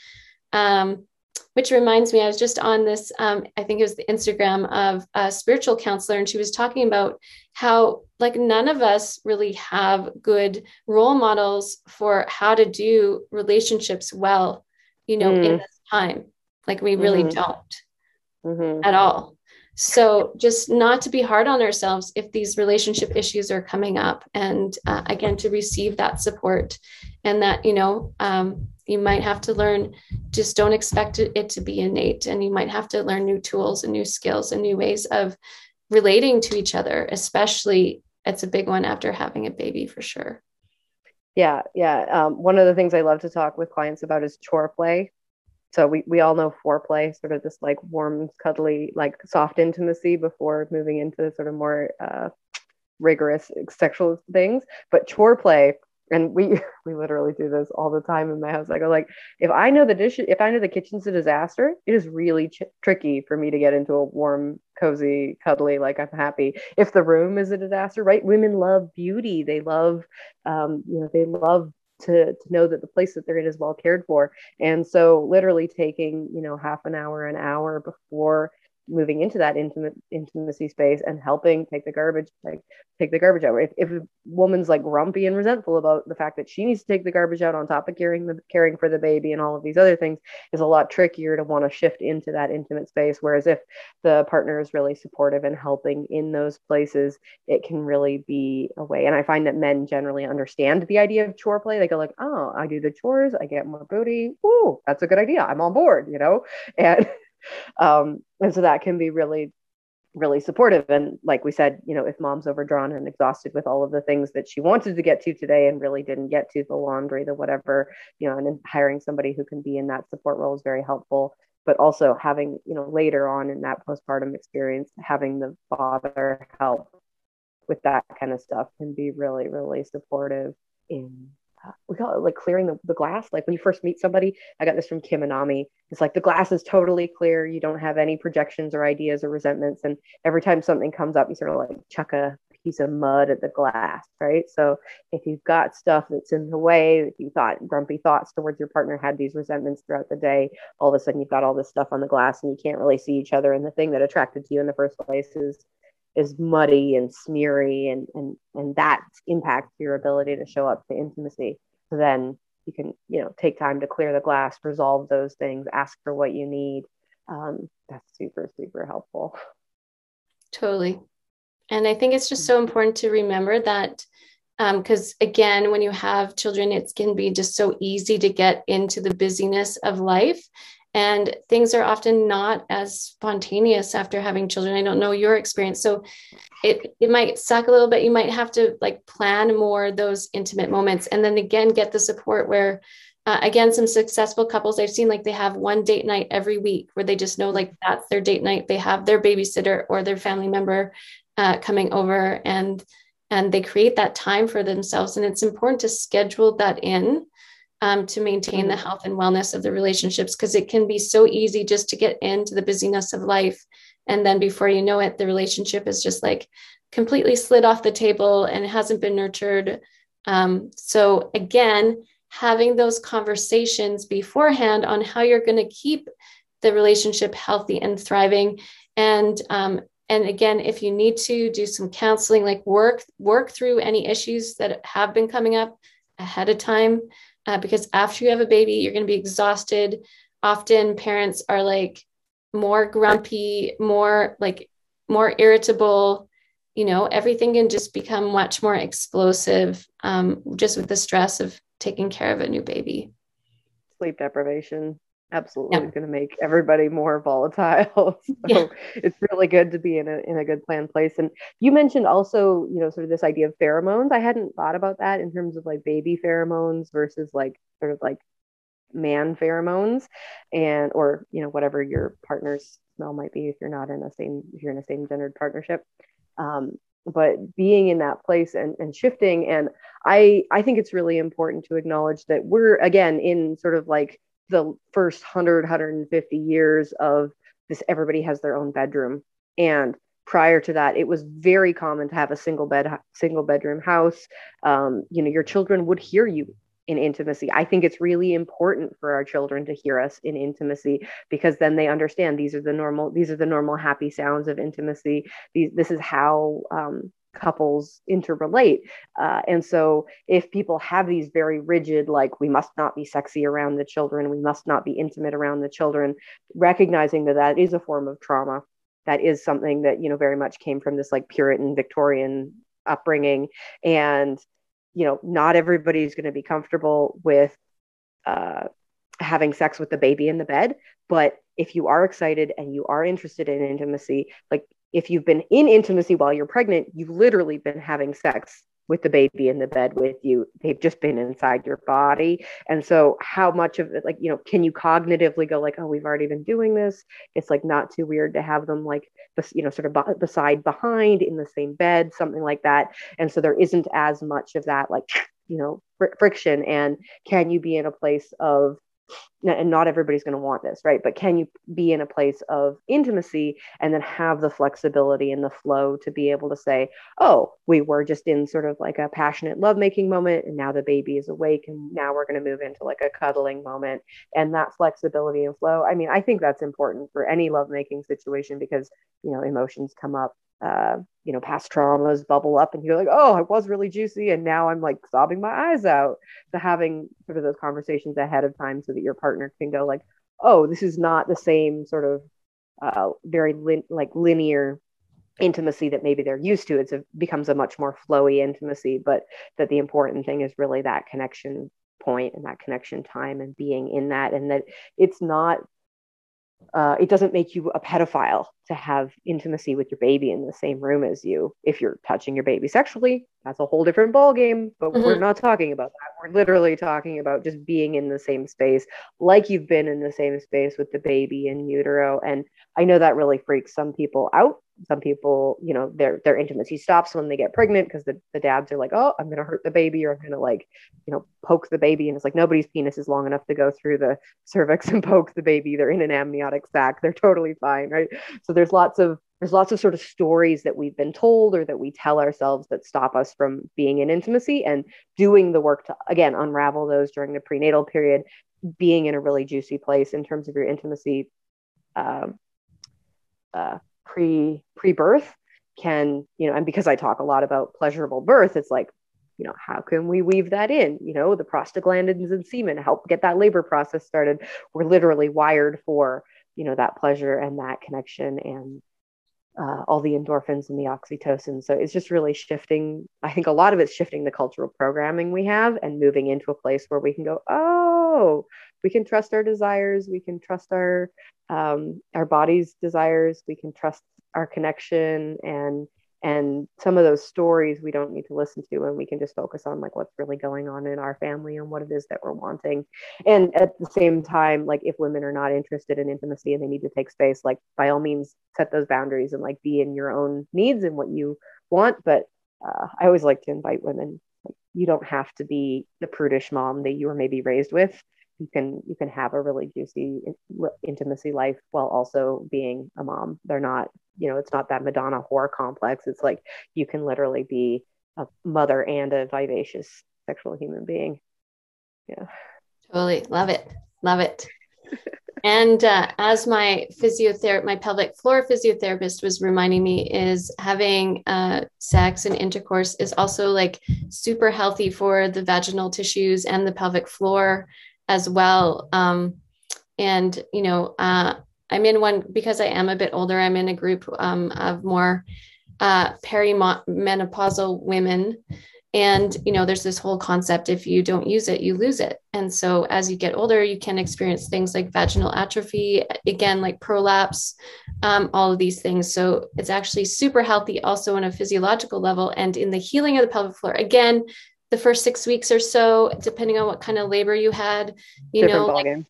um, which reminds me i was just on this um, i think it was the instagram of a spiritual counselor and she was talking about how like none of us really have good role models for how to do relationships well you know mm. in this time like we really mm-hmm. don't mm-hmm. at all so just not to be hard on ourselves if these relationship issues are coming up and uh, again to receive that support and that you know um, you might have to learn just don't expect it to be innate and you might have to learn new tools and new skills and new ways of relating to each other especially it's a big one after having a baby for sure. Yeah yeah um, one of the things i love to talk with clients about is chore play so we, we all know foreplay sort of this like warm cuddly like soft intimacy before moving into sort of more uh, rigorous sexual things. But chore play and we [LAUGHS] we literally do this all the time in my house. I go like if i know the dish if i know the kitchen's a disaster it is really ch- tricky for me to get into a warm cozy cuddly like i'm happy. If the room is a disaster right women love beauty. They love um, you know they love to, to know that the place that they're in is well cared for. And so literally taking, you know, half an hour, an hour before moving into that intimate intimacy space and helping take the garbage like take the garbage out. If, if a woman's like grumpy and resentful about the fact that she needs to take the garbage out on top of caring the caring for the baby and all of these other things is a lot trickier to want to shift into that intimate space. Whereas if the partner is really supportive and helping in those places it can really be a way. And i find that men generally understand the idea of chore play. They go like oh i do the chores i get more booty. Ooh, that's a good idea. I'm on board you know? And [LAUGHS] um, and so that can be really really supportive. And like we said you know if mom's overdrawn and exhausted with all of the things that she wanted to get to today and really didn't get to the laundry the whatever you know and hiring somebody who can be in that support role is very helpful. But also having you know later on in that postpartum experience having the father help with that kind of stuff can be really really supportive in we call it like clearing the, the glass. Like when you first meet somebody, I got this from Kim Anami. It's like the glass is totally clear. You don't have any projections or ideas or resentments. And every time something comes up, you sort of like chuck a piece of mud at the glass, right? So if you've got stuff that's in the way, if you thought grumpy thoughts towards your partner, had these resentments throughout the day, all of a sudden you've got all this stuff on the glass and you can't really see each other. And the thing that attracted to you in the first place is is muddy and smeary and and and that impacts your ability to show up to intimacy. So then you can, you know, take time to clear the glass, resolve those things, ask for what you need. Um, that's super, super helpful. Totally. And I think it's just so important to remember that because um, again, when you have children, it can be just so easy to get into the busyness of life. And things are often not as spontaneous after having children. I don't know your experience. So it, it might suck a little bit. You might have to like plan more those intimate moments and then again get the support where uh, again some successful couples i've seen like they have one date night every week where they just know like that's their date night they have their babysitter or their family member uh, coming over and and they create that time for themselves and it's important to schedule that in um, to maintain the mm-hmm. health and wellness of the relationships because it can be so easy just to get into the busyness of life. And then before you know it the relationship is just like completely slid off the table and it hasn't been nurtured. Um, so again having those conversations beforehand on how you're going to keep the relationship healthy and thriving. And um, and again if you need to do some counseling like work work through any issues that have been coming up ahead of time uh, because after you have a baby you're going to be exhausted. Often parents are like more grumpy more like more irritable. You know everything can just become much more explosive um, just with the stress of taking care of a new baby. Sleep deprivation absolutely yeah. going to make everybody more volatile. [LAUGHS] so yeah. it's really good to be in a in a good planned place. And you mentioned also, you know, sort of this idea of pheromones. I hadn't thought about that in terms of like baby pheromones versus like sort of like man pheromones and or you know whatever your partner's smell might be if you're not in a same if you're in a same gendered partnership um, but being in that place and, and shifting and i i think it's really important to acknowledge that we're again in sort of like the first 100 150 years of this everybody has their own bedroom and prior to that it was very common to have a single bed single bedroom house um, you know your children would hear you in intimacy. I think it's really important for our children to hear us in intimacy because then they understand these are the normal these are the normal happy sounds of intimacy. These this is how um, couples interrelate. Uh, and so if people have these very rigid, like we must not be sexy around the children, we must not be intimate around the children, recognizing that that is a form of trauma. That is something that, you know, very much came from this like Puritan Victorian upbringing. And you know, not everybody's going to be comfortable with uh, having sex with the baby in the bed. But if you are excited and you are interested in intimacy, like if you've been in intimacy while you're pregnant, you've literally been having sex with the baby in the bed with you. They've just been inside your body. And so, how much of it, like, you know, can you cognitively go, like, oh, we've already been doing this? It's like not too weird to have them, like, you know, sort of beside, behind in the same bed, something like that. And so, there isn't as much of that, like, you know, fr- friction. And can you be in a place of and not everybody's going to want this, right? But can you be in a place of intimacy and then have the flexibility and the flow to be able to say, oh, we were just in sort of like a passionate lovemaking moment, and now the baby is awake, and now we're going to move into like a cuddling moment. And that flexibility and flow, I mean, I think that's important for any lovemaking situation because, you know, emotions come up uh, you know, past traumas bubble up and you're like, oh, I was really juicy and now I'm like sobbing my eyes out. So having sort of those conversations ahead of time so that your partner can go like, oh, this is not the same sort of uh, very lin- like linear intimacy that maybe they're used to. It's a becomes a much more flowy intimacy, but that the important thing is really that connection point and that connection time and being in that and that it's not uh, it doesn't make you a pedophile to have intimacy with your baby in the same room as you. If you're touching your baby sexually, that's a whole different ballgame. But mm-hmm. we're not talking about that. We're literally talking about just being in the same space, like you've been in the same space with the baby in utero. And I know that really freaks some people out some people you know their their intimacy stops when they get pregnant because the, the dads are like oh i'm gonna hurt the baby or i'm gonna like you know poke the baby and it's like nobody's penis is long enough to go through the cervix [LAUGHS] and poke the baby they're in an amniotic sac they're totally fine right so there's lots of there's lots of sort of stories that we've been told or that we tell ourselves that stop us from being in intimacy and doing the work to again unravel those during the prenatal period being in a really juicy place in terms of your intimacy um, uh, pre pre birth can you know and because i talk a lot about pleasurable birth it's like you know how can we weave that in? You know the prostaglandins and semen help get that labor process started. We're literally wired for you know that pleasure and that connection and uh, all the endorphins and the oxytocin. So it's just really shifting. I think a lot of it's shifting the cultural programming we have and moving into a place where we can go, oh, we can trust our desires, we can trust our um, our body's desires, we can trust our connection and and some of those stories we don't need to listen to and we can just focus on like what's really going on in our family and what it is that we're wanting. And at the same time like if women are not interested in intimacy and they need to take space like by all means set those boundaries and like be in your own needs and what you want. But uh, i always like to invite women like, you don't have to be the prudish mom that you were maybe raised with you can you can have a really juicy intimacy life while also being a mom. They're not you know it's not that madonna whore complex. It's like you can literally be a mother and a vivacious sexual human being. Yeah. Totally. Love it. Love it. And uh, as my physiotherapist my pelvic floor physiotherapist was reminding me is having uh, sex and intercourse is also like super healthy for the vaginal tissues and the pelvic floor as well. Um, and, you know, uh, I'm in one because I am a bit older, I'm in a group um, of more uh, perimenopausal women. And, you know, there's this whole concept if you don't use it, you lose it. And so as you get older, you can experience things like vaginal atrophy, again, like prolapse, um, all of these things. So it's actually super healthy also on a physiological level and in the healing of the pelvic floor. Again, the first six weeks or so, depending on what kind of labor you had, you Different know, like,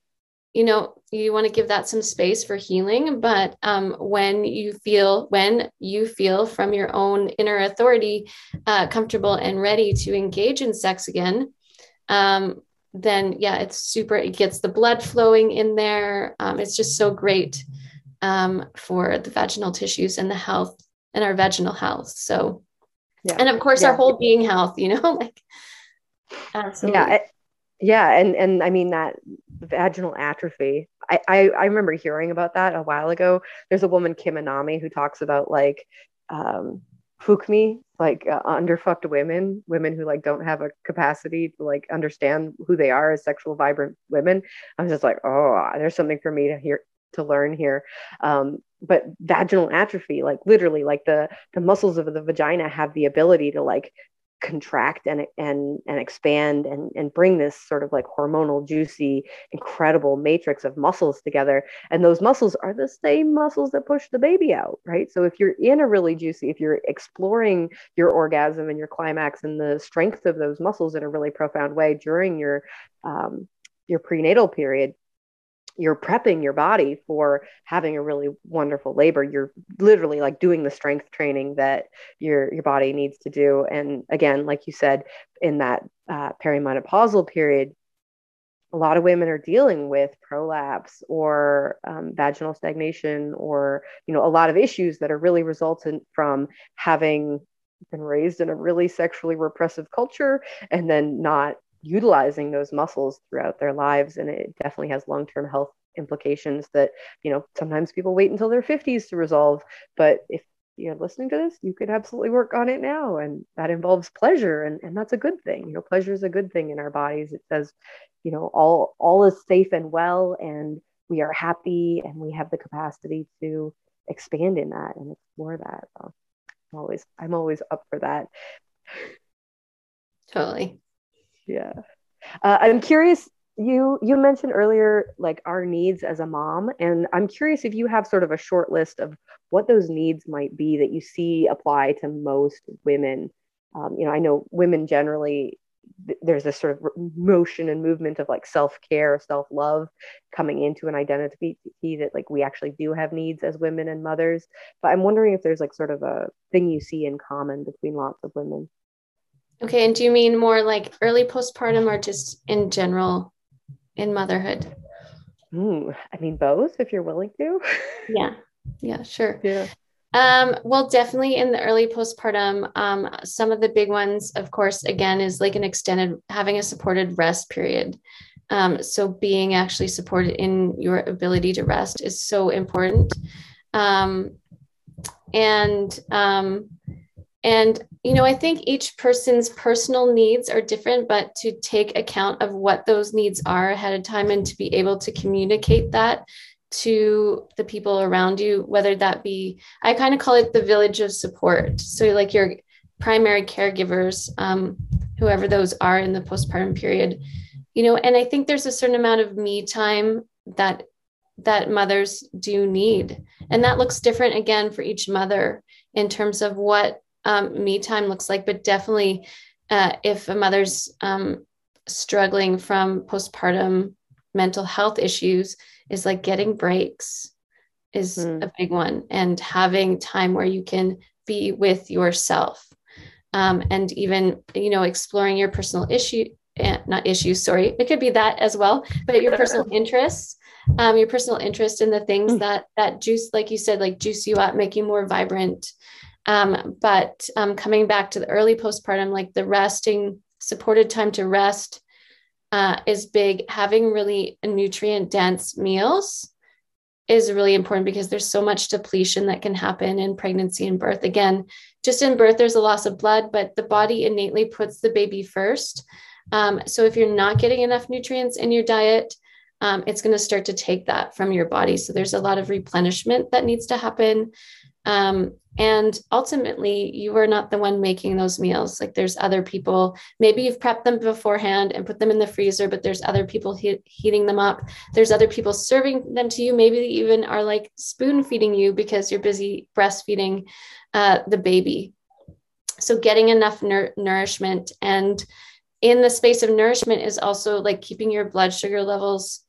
you know, you want to give that some space for healing. But um, when you feel, when you feel from your own inner authority, uh, comfortable and ready to engage in sex again, um, then yeah, it's super. It gets the blood flowing in there. Um, it's just so great um, for the vaginal tissues and the health and our vaginal health. So yeah. and of course yeah. our whole being health you know [LAUGHS] like absolutely yeah yeah and and i mean that vaginal atrophy I, I i remember hearing about that a while ago there's a woman kim anami who talks about like um fukmi like uh, underfucked women women who like don't have a capacity to like understand who they are as sexual vibrant women i was just like oh there's something for me to hear to learn here um, but vaginal atrophy like literally like the the muscles of the vagina have the ability to like contract and and and expand and and bring this sort of like hormonal juicy incredible matrix of muscles together. And those muscles are the same muscles that push the baby out right? So if you're in a really juicy if you're exploring your orgasm and your climax and the strength of those muscles in a really profound way during your um, your prenatal period you're prepping your body for having a really wonderful labor. You're literally like doing the strength training that your your body needs to do. And again like you said in that uh, perimenopausal period a lot of women are dealing with prolapse or um, vaginal stagnation or you know a lot of issues that are really resultant from having been raised in a really sexually repressive culture and then not utilizing those muscles throughout their lives and it definitely has long-term health implications that you know sometimes people wait until their 50s to resolve. But if you're listening to this you could absolutely work on it now and that involves pleasure and, and that's a good thing. You know pleasure is a good thing in our bodies. It says you know all all is safe and well and we are happy and we have the capacity to expand in that and explore that. So i'm always i'm always up for that. Totally yeah. Uh, I'm curious. You you mentioned earlier like our needs as a mom, and I'm curious if you have sort of a short list of what those needs might be that you see apply to most women. Um, you know, I know women generally there's this sort of motion and movement of like self-care self-love coming into an identity that like we actually do have needs as women and mothers but i'm wondering if there's like sort of a thing you see in common between lots of women Okay. And do you mean more like early postpartum or just in general in motherhood? Ooh, I mean, both if you're willing to. yeah. Yeah, sure. Yeah. Um, well, definitely in the early postpartum, um, some of the big ones, of course, again, is like an extended having a supported rest period. Um, so being actually supported in your ability to rest is so important. Um, and um, and you know, I think each person's personal needs are different, but to take account of what those needs are ahead of time and to be able to communicate that to the people around you, whether that be, I kind of call it the village of support. So, like your primary caregivers, um, whoever those are in the postpartum period, you know, and I think there's a certain amount of me time that that mothers do need and that looks different again for each mother in terms of what um, me time looks like but definitely uh, if a mother's um, struggling from postpartum mental health issues is like getting breaks is mm. a big one and having time where you can be with yourself um, and even you know exploring your personal issue eh, not issues sorry it could be that as well but your personal [LAUGHS] interests um, your personal interest in the things mm. that that juice like you said like juice you up make you more vibrant um, but um, coming back to the early postpartum like the resting supported time to rest uh, is big. Having really nutrient dense meals is really important because there's so much depletion that can happen in pregnancy and birth. Again, just in birth, there's a loss of blood, but the body innately puts the baby first. Um, so if you're not getting enough nutrients in your diet, um, it's going to start to take that from your body. So there's a lot of replenishment that needs to happen. Um, and ultimately, you are not the one making those meals. Like there's other people. Maybe you've prepped them beforehand and put them in the freezer, but there's other people he- heating them up. There's other people serving them to you. Maybe they even are like spoon feeding you because you're busy breastfeeding uh, the baby. So getting enough nur- nourishment and in the space of nourishment is also like keeping your blood sugar levels,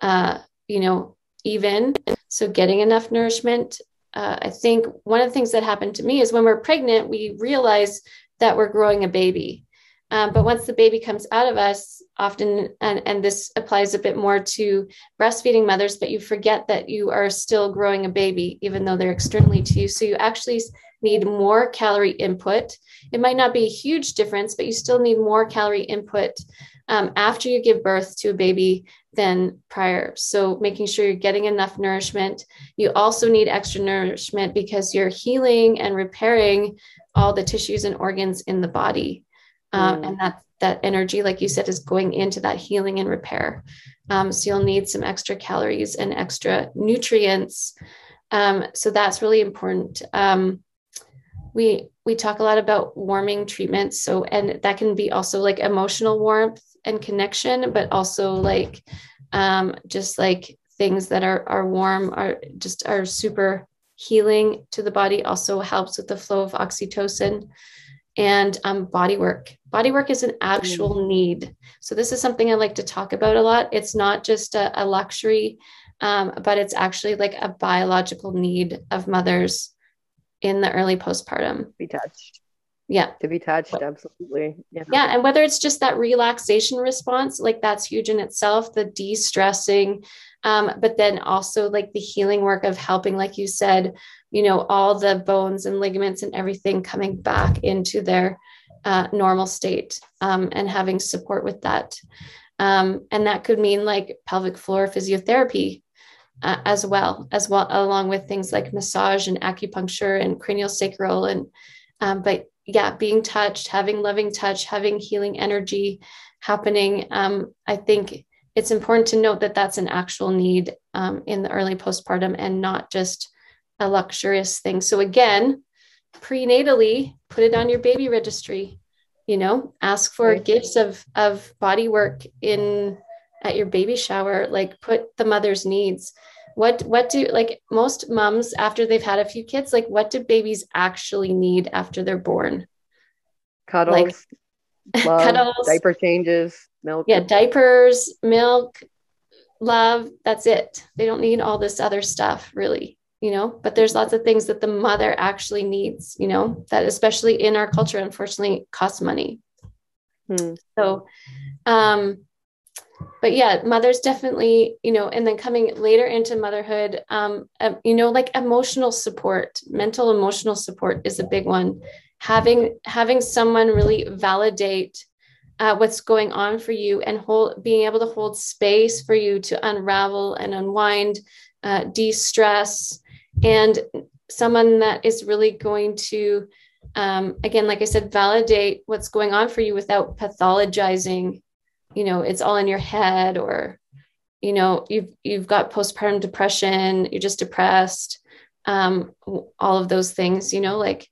uh, you know, even. So getting enough nourishment uh, I think one of the things that happened to me is when we're pregnant, we realize that we're growing a baby. Um, but once the baby comes out of us, often, and, and this applies a bit more to breastfeeding mothers, but you forget that you are still growing a baby, even though they're externally to you. So you actually need more calorie input. It might not be a huge difference, but you still need more calorie input um, after you give birth to a baby than prior. So making sure you're getting enough nourishment. You also need extra nourishment because you're healing and repairing all the tissues and organs in the body. Um, mm. And that that energy, like you said, is going into that healing and repair. Um, so you'll need some extra calories and extra nutrients. Um, so that's really important. Um, we we talk a lot about warming treatments. So and that can be also like emotional warmth and connection, but also like um, just like things that are are warm are just are super healing to the body. Also helps with the flow of oxytocin and um, body work. Body work is an actual mm. need. So this is something I like to talk about a lot. It's not just a, a luxury, um, but it's actually like a biological need of mothers in the early postpartum. Be touched yeah. To be touched absolutely. Yeah. Yeah and whether it's just that relaxation response like that's huge in itself the de-stressing um, but then also like the healing work of helping like you said you know all the bones and ligaments and everything coming back into their uh, normal state um, and having support with that. Um, and that could mean like pelvic floor physiotherapy uh, as well as well along with things like massage and acupuncture and cranial sacral and um, but yeah, being touched, having loving touch, having healing energy happening. Um, I think it's important to note that that's an actual need um, in the early postpartum and not just a luxurious thing. So, again, prenatally, put it on your baby registry. You know, ask for right. gifts of of body work in at your baby shower. Like, put the mother's needs what what do like most moms after they've had a few kids like what do babies actually need after they're born? Cuddles like, [LAUGHS] love, cuddles. diaper changes milk. Yeah diapers milk love that's it. They don't need all this other stuff really you know? But there's lots of things that the mother actually needs you know? That especially in our culture unfortunately costs money. Hmm. so um but yeah, mothers definitely, you know, and then coming later into motherhood, um, uh, you know, like emotional support, mental emotional support is a big one. Having having someone really validate uh, what's going on for you and hold being able to hold space for you to unravel and unwind, uh, de-stress, and someone that is really going to, um, again, like I said, validate what's going on for you without pathologizing you know it's all in your head or you know you've you've got postpartum depression you're just depressed um, all of those things you know like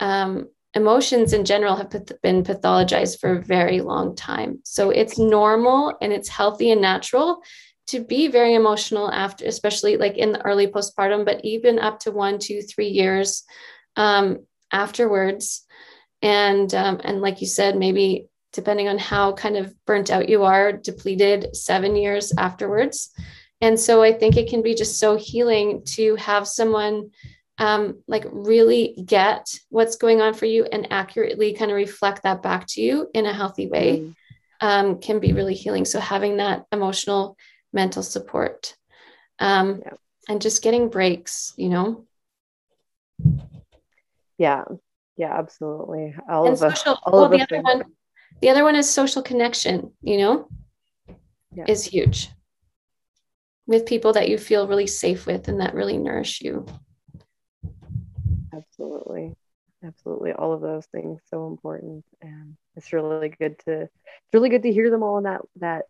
um, emotions in general have been pathologized for a very long time. So it's normal and it's healthy and natural to be very emotional after especially like in the early postpartum but even up to one two three years um, afterwards. And um, and like you said maybe depending on how kind of burnt out you are, depleted seven years afterwards. And so I think it can be just so healing to have someone um, like really get what's going on for you and accurately kind of reflect that back to you in a healthy way mm. um, can be really healing. So having that emotional, mental support um, yeah. and just getting breaks, you know? Yeah. Yeah, absolutely. All and of social, us, all well, of the other one, the other one is social connection, you know, yeah. is huge with people that you feel really safe with and that really nourish you. Absolutely. Absolutely. All of those things so important. And it's really good to it's really good to hear them all in that that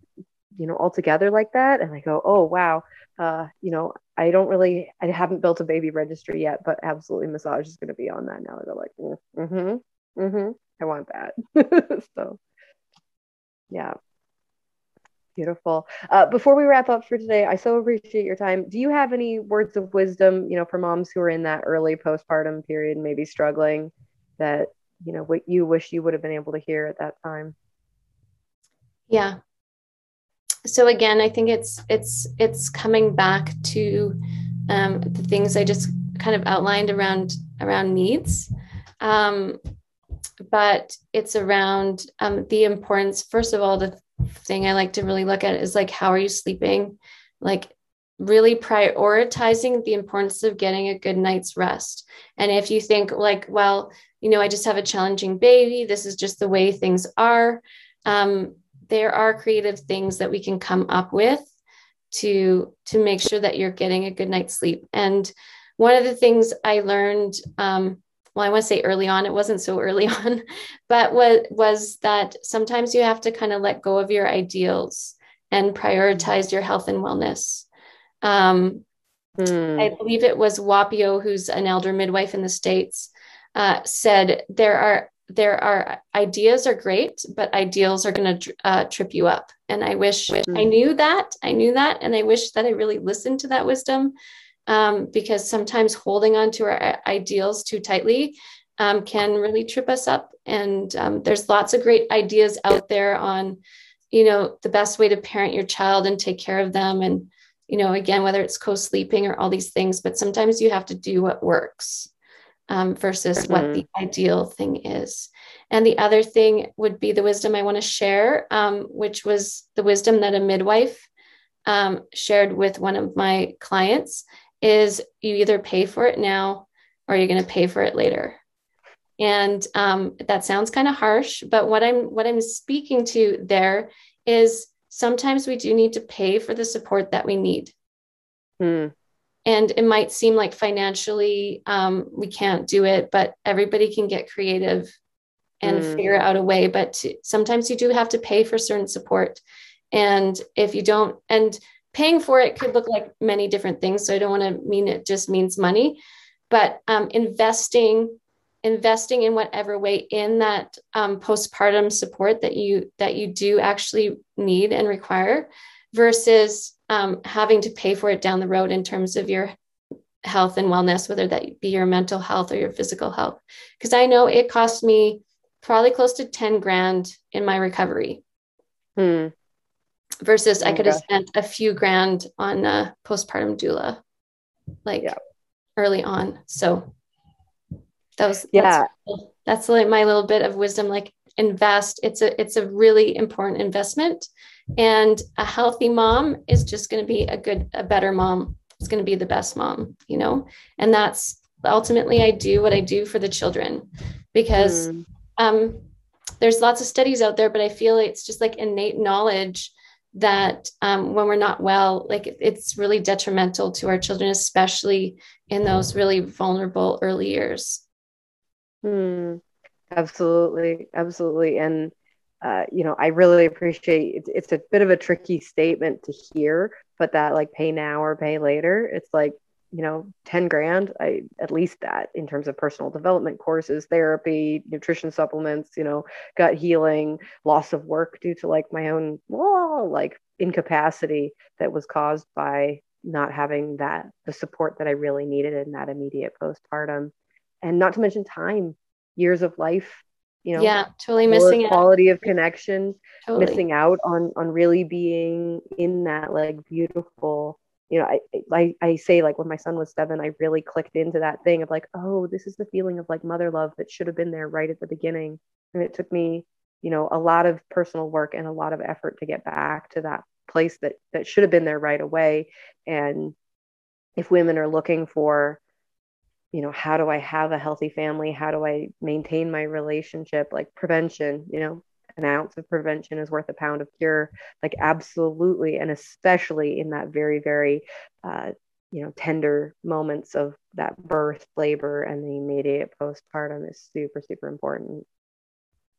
you know all together like that and i go oh wow uh you know i don't really i haven't built a baby registry yet but absolutely massage is going to be on that now i go like mm, mm-hmm mm-hmm I want that. [LAUGHS] so, yeah. Beautiful. Uh, before we wrap up for today, I so appreciate your time. Do you have any words of wisdom, you know, for moms who are in that early postpartum period, maybe struggling, that you know what you wish you would have been able to hear at that time? Yeah. So again, I think it's it's it's coming back to um, the things I just kind of outlined around around needs. Um, but it's around um, the importance. First of all, the thing I like to really look at is like, how are you sleeping? Like, really prioritizing the importance of getting a good night's rest. And if you think, like, well, you know, I just have a challenging baby, this is just the way things are, um, there are creative things that we can come up with to to make sure that you're getting a good night's sleep and one of the things i learned um, well, I want to say early on, it wasn't so early [LAUGHS] on, but what was that sometimes you have to kind of let go of your ideals and prioritize your health and wellness. Um, hmm. I believe it was Whapio, who's an elder midwife in the States, uh, said there are there are ideas are great, but ideals are going to uh, trip you up. And I wish hmm. I knew that. I knew that, and I wish that I really listened to that wisdom um, because sometimes holding on to our ideals too tightly um, can really trip us up. And um, there's lots of great ideas out there on, you know, the best way to parent your child and take care of them. And, you know, again, whether it's co sleeping or all these things, but sometimes you have to do what works um, versus mm-hmm. what the ideal thing is. And the other thing would be the wisdom I want to share, um, which was the wisdom that a midwife um, shared with one of my clients is you either pay for it now or you're going to pay for it later and um, that sounds kind of harsh but what i'm what i'm speaking to there is sometimes we do need to pay for the support that we need hmm. and it might seem like financially um, we can't do it but everybody can get creative and hmm. figure out a way but to, sometimes you do have to pay for certain support and if you don't and paying for it could look like many different things. So I don't want to mean it just means money, but um, investing investing in whatever way in that um, postpartum support that you that you do actually need and require versus um, having to pay for it down the road in terms of your health and wellness whether that be your mental health or your physical health because i know it cost me probably close to 10 grand in my recovery hmm versus I could have spent a few grand on a postpartum doula, like yeah. early on. So that was yeah. That's, that's like my little bit of wisdom. Like invest. It's a it's a really important investment, And a healthy mom is just going to be a good, a better mom. It's going to be the best mom, you know? And that's ultimately I do what I do for the children because mm. um, there's lots of studies out there, but I feel it's just like innate knowledge that um, when we're not well, like it's really detrimental to our children, especially in those really vulnerable early years. Hmm. Absolutely, absolutely, and uh, you know, I really appreciate it's, it's a bit of a tricky statement to hear, but that like pay now or pay later, it's like you know 10 grand i at least that in terms of personal development courses therapy nutrition supplements you know gut healing loss of work due to like my own well, like incapacity that was caused by not having that the support that i really needed in that immediate postpartum and not to mention time years of life you know yeah totally missing quality out. of connection totally. missing out on on really being in that like beautiful you know, I, I I say like when my son was seven, I really clicked into that thing of like, oh, this is the feeling of like mother love that should have been there right at the beginning. And it took me, you know, a lot of personal work and a lot of effort to get back to that place that that should have been there right away. And if women are looking for, you know, how do I have a healthy family? How do I maintain my relationship? Like prevention, you know, an ounce of prevention is worth a pound of cure. Like absolutely. And especially in that very very uh, you know tender moments of that birth labor and the immediate postpartum is super super important.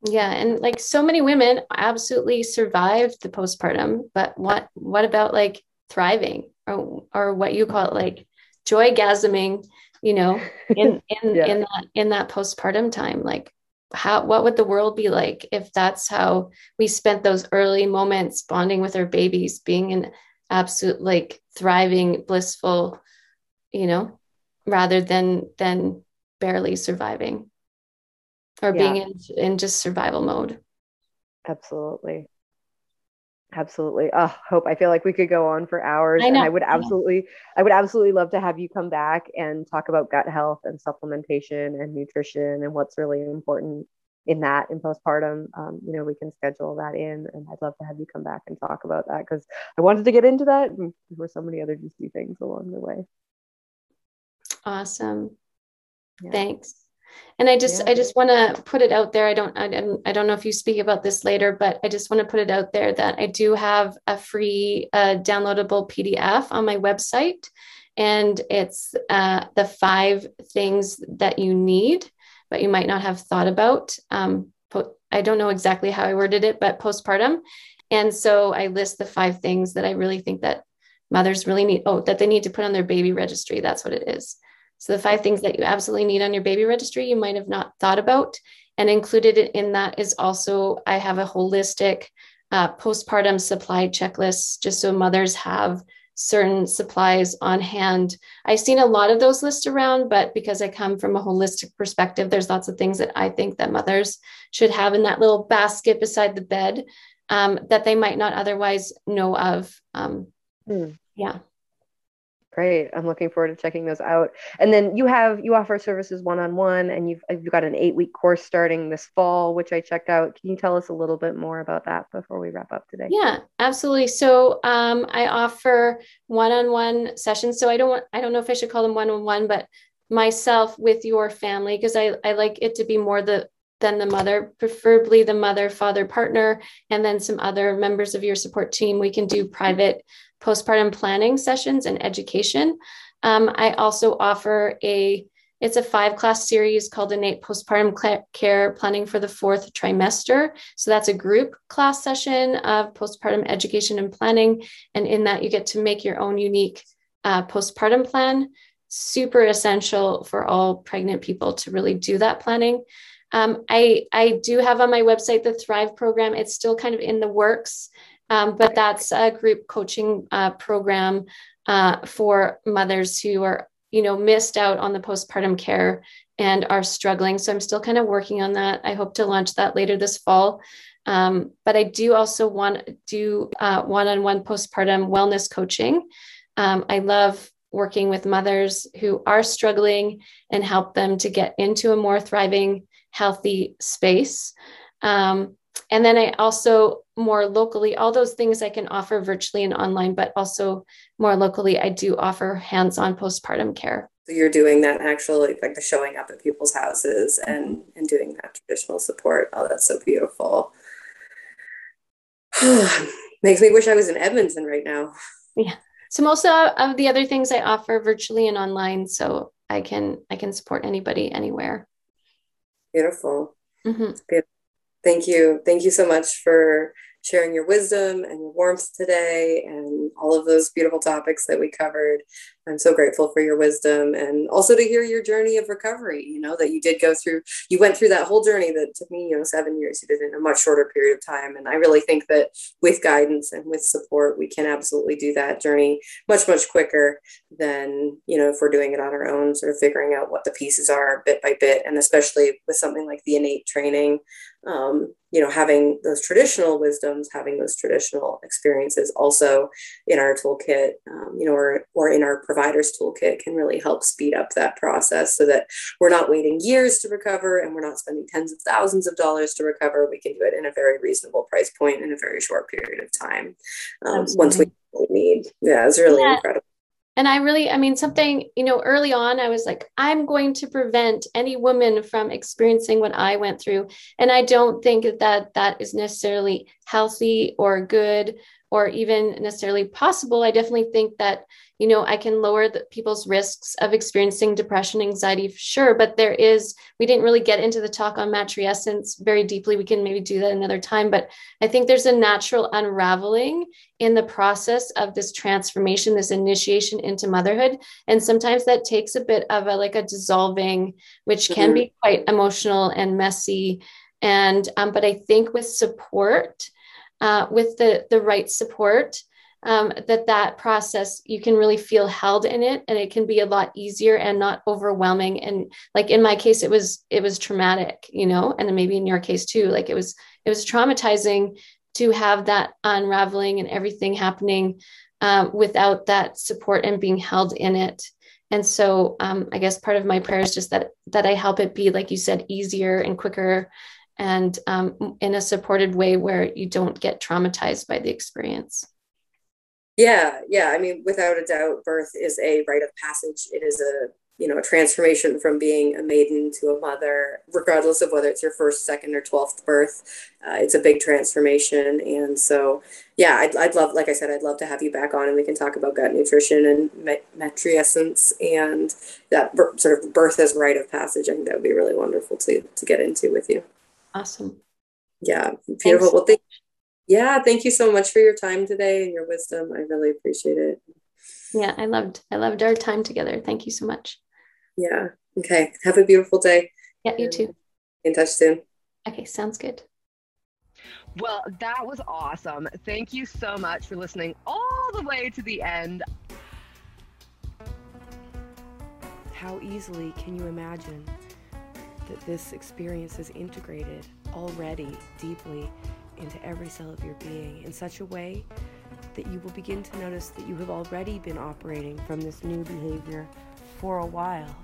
Yeah and like so many women absolutely survived the postpartum but what what about like thriving? Or or what you call it like joy gasming you know in in [LAUGHS] yeah. in that in that postpartum time. Like how what would the world be like if that's how we spent those early moments bonding with our babies being an absolute like thriving blissful you know rather than than barely surviving or yeah. being in, in just survival mode absolutely absolutely. Oh hope i feel like we could go on for hours I and i would absolutely i would absolutely love to have you come back and talk about gut health and supplementation and nutrition and what's really important in that in postpartum um, you know we can schedule that in and i'd love to have you come back and talk about that because i wanted to get into that and there were so many other juicy things along the way. Awesome. Yeah. thanks and i just yeah. i just want to put it out there. I don't I, I don't know if you speak about this later but i just want to put it out there that i do have a free uh, downloadable pdf on my website. And it's uh, the five things that you need but you might not have thought about um, po- i don't know exactly how i worded it but postpartum. And so i list the five things that i really think that mothers really need oh that they need to put on their baby registry. That's what it is so the five things that you absolutely need on your baby registry, you might have not thought about. And included in that is also, I have a holistic uh, postpartum supply checklist, just so mothers have certain supplies on hand. I've seen a lot of those lists around, but because I come from a holistic perspective, there's lots of things that I think that mothers should have in that little basket beside the bed um, that they might not otherwise know of. Um, mm. Yeah. Great. I'm looking forward to checking those out. And then you have you offer services one on one, and you've you've got an eight week course starting this fall, which I checked out. Can you tell us a little bit more about that before we wrap up today? Yeah, absolutely. So um, I offer one on one sessions. So I don't want I don't know if I should call them one on one, but myself with your family because I I like it to be more the than the mother, preferably the mother, father, partner, and then some other members of your support team. We can do private postpartum planning sessions and education. Um, I also offer a it's a five class series called Innate Postpartum Care Planning for the Fourth Trimester. So that's a group class session of postpartum education and planning. And in that, you get to make your own unique uh, postpartum plan. Super essential for all pregnant people to really do that planning. Um, I, I do have on my website the Thrive program. It's still kind of in the works. Um, but that's a group coaching uh, program uh, for mothers who are, you know, missed out on the postpartum care and are struggling. So I'm still kind of working on that. I hope to launch that later this fall. Um, but I do also want to do uh, one-on-one postpartum wellness coaching. Um, I love working with mothers who are struggling and help them to get into a more thriving, healthy space. Um, and then I also more locally, all those things I can offer virtually and online, but also more locally, I do offer hands on postpartum care. So you're doing that actually, like the showing up at people's houses and, and doing that traditional support. Oh, that's so beautiful. [SIGHS] Makes me wish I was in Edmonton right now. Yeah. So most of the other things I offer virtually and online, so I can I can support anybody anywhere. Beautiful. Mm-hmm. Thank you. Thank you so much for sharing your wisdom and your warmth today and all of those beautiful topics that we covered. I'm so grateful for your wisdom and also to hear your journey of recovery, you know, that you did go through, you went through that whole journey that took me, you know, seven years. You did it in a much shorter period of time. And I really think that with guidance and with support, we can absolutely do that journey much, much quicker than, you know, if we're doing it on our own, sort of figuring out what the pieces are bit by bit. And especially with something like the innate training, um, you know, having those traditional wisdoms, having those traditional experiences also in our toolkit, um, you know, or, or in our provider's toolkit can really help speed up that process so that we're not waiting years to recover and we're not spending tens of thousands of dollars to recover. We can do it in a very reasonable price point in a very short period of time um, once we need. Yeah, it's really yeah. incredible. And I really, I mean, something, you know, early on, I was like, I'm going to prevent any woman from experiencing what I went through. And I don't think that that is necessarily healthy or good or even necessarily possible. I definitely think that you know i can lower the people's risks of experiencing depression anxiety for sure but there is we didn't really get into the talk on matrescence very deeply we can maybe do that another time but i think there's a natural unraveling in the process of this transformation this initiation into motherhood and sometimes that takes a bit of a like a dissolving which can mm-hmm. be quite emotional and messy and um, but i think with support uh, with the the right support um, that that process you can really feel held in it and it can be a lot easier and not overwhelming. And like in my case it was it was traumatic you know and maybe in your case too like it was it was traumatizing to have that unraveling and everything happening um, without that support and being held in it. And so um, i guess part of my prayer is just that that i help it be like you said easier and quicker and um, in a supported way where you don't get traumatized by the experience yeah, yeah. I mean, without a doubt, birth is a rite of passage. It is a you know a transformation from being a maiden to a mother, regardless of whether it's your first, second, or twelfth birth. Uh, it's a big transformation, and so yeah, I'd, I'd love, like I said, I'd love to have you back on, and we can talk about gut nutrition and met- matrescence and that b- sort of birth as rite of passage. I think that would be really wonderful to to get into with you. Awesome. Yeah, beautiful. Thanks. Well, thank yeah, thank you so much for your time today and your wisdom. I really appreciate it. Yeah, I loved I loved our time together. Thank you so much. Yeah. Okay. Have a beautiful day. Yeah, you too. In touch soon. Okay, sounds good. Well, that was awesome. Thank you so much for listening all the way to the end. How easily can you imagine that this experience is integrated already deeply into every cell of your being in such a way that you will begin to notice that you have already been operating from this new behavior for a while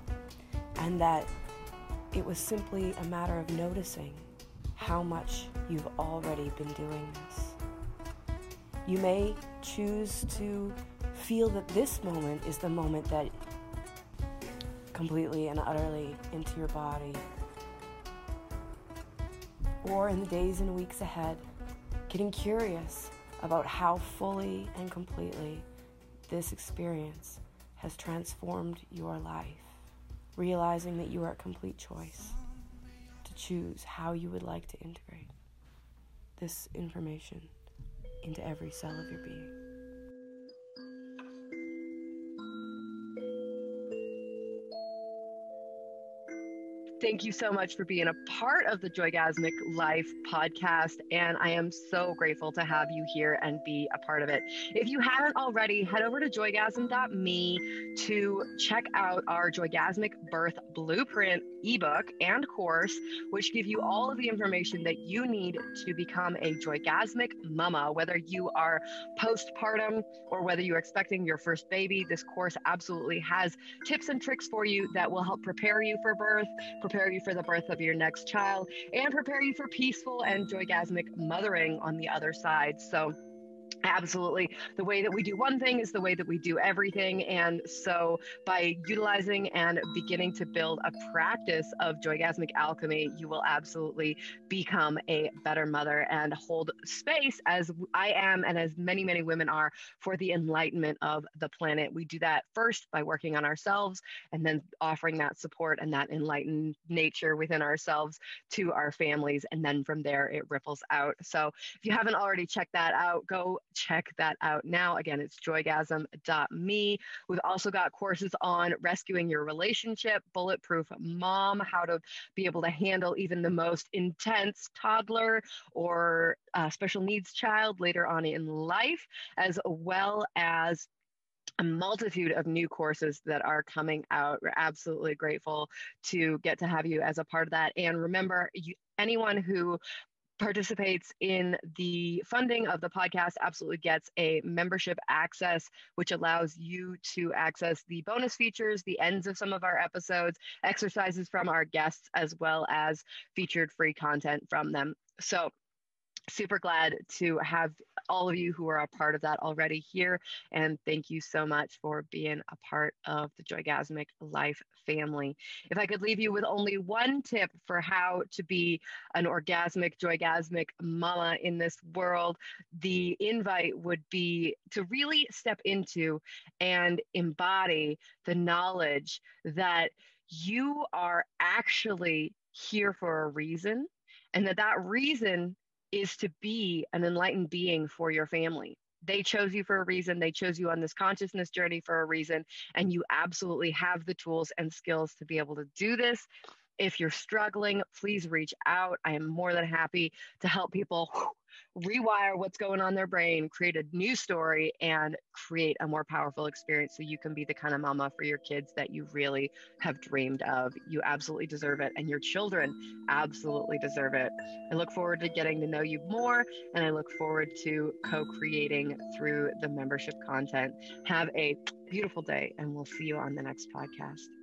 and that it was simply a matter of noticing how much you've already been doing this. You may choose to feel that this moment is the moment that completely and utterly into your body or in the days and weeks ahead, getting curious about how fully and completely this experience has transformed your life, realizing that you are a complete choice to choose how you would like to integrate this information into every cell of your being. Thank you so much for being a part of the Joygasmic Life podcast. And I am so grateful to have you here and be a part of it. If you haven't already, head over to joygasm.me to check out our Joygasmic Birth Blueprint ebook and course, which give you all of the information that you need to become a joygasmic mama, whether you are postpartum or whether you're expecting your first baby. This course absolutely has tips and tricks for you that will help prepare you for birth prepare you for the birth of your next child, and prepare you for peaceful and joygasmic mothering on the other side. So, absolutely. The way that we do one thing is the way that we do everything. And so by utilizing and beginning to build a practice of joygasmic alchemy you will absolutely become a better mother and hold space as i am and as many many women are for the enlightenment of the planet. We do that first by working on ourselves and then offering that support and that enlightened nature within ourselves to our families. And then from there it ripples out. So if you haven't already checked that out go check that out now. Again, it's joygasm.me. We've also got courses on rescuing your relationship, bulletproof mom, how to be able to handle even the most intense toddler or uh, special needs child later on in life, as well as a multitude of new courses that are coming out. We're absolutely grateful to get to have you as a part of that. And remember, you, anyone who participates in the funding of the podcast absolutely gets a membership access, which allows you to access the bonus features, the ends of some of our episodes, exercises from our guests, as well as featured free content from them. So, super glad to have all of you who are a part of that already here. And thank you so much for being a part of the Joygasmic Life family. If I could leave you with only one tip for how to be an orgasmic, joygasmic mama in this world, the invite would be to really step into and embody the knowledge that you are actually here for a reason and that that reason is to be an enlightened being for your family. They chose you for a reason. They chose you on this consciousness journey for a reason. And you absolutely have the tools and skills to be able to do this. If you're struggling, please reach out. I am more than happy to help people rewire what's going on in their brain, create a new story, and create a more powerful experience so you can be the kind of mama for your kids that you really have dreamed of. You absolutely deserve it, and your children absolutely deserve it. I look forward to getting to know you more, and I look forward to co creating through the membership content. Have a beautiful day, and we'll see you on the next podcast.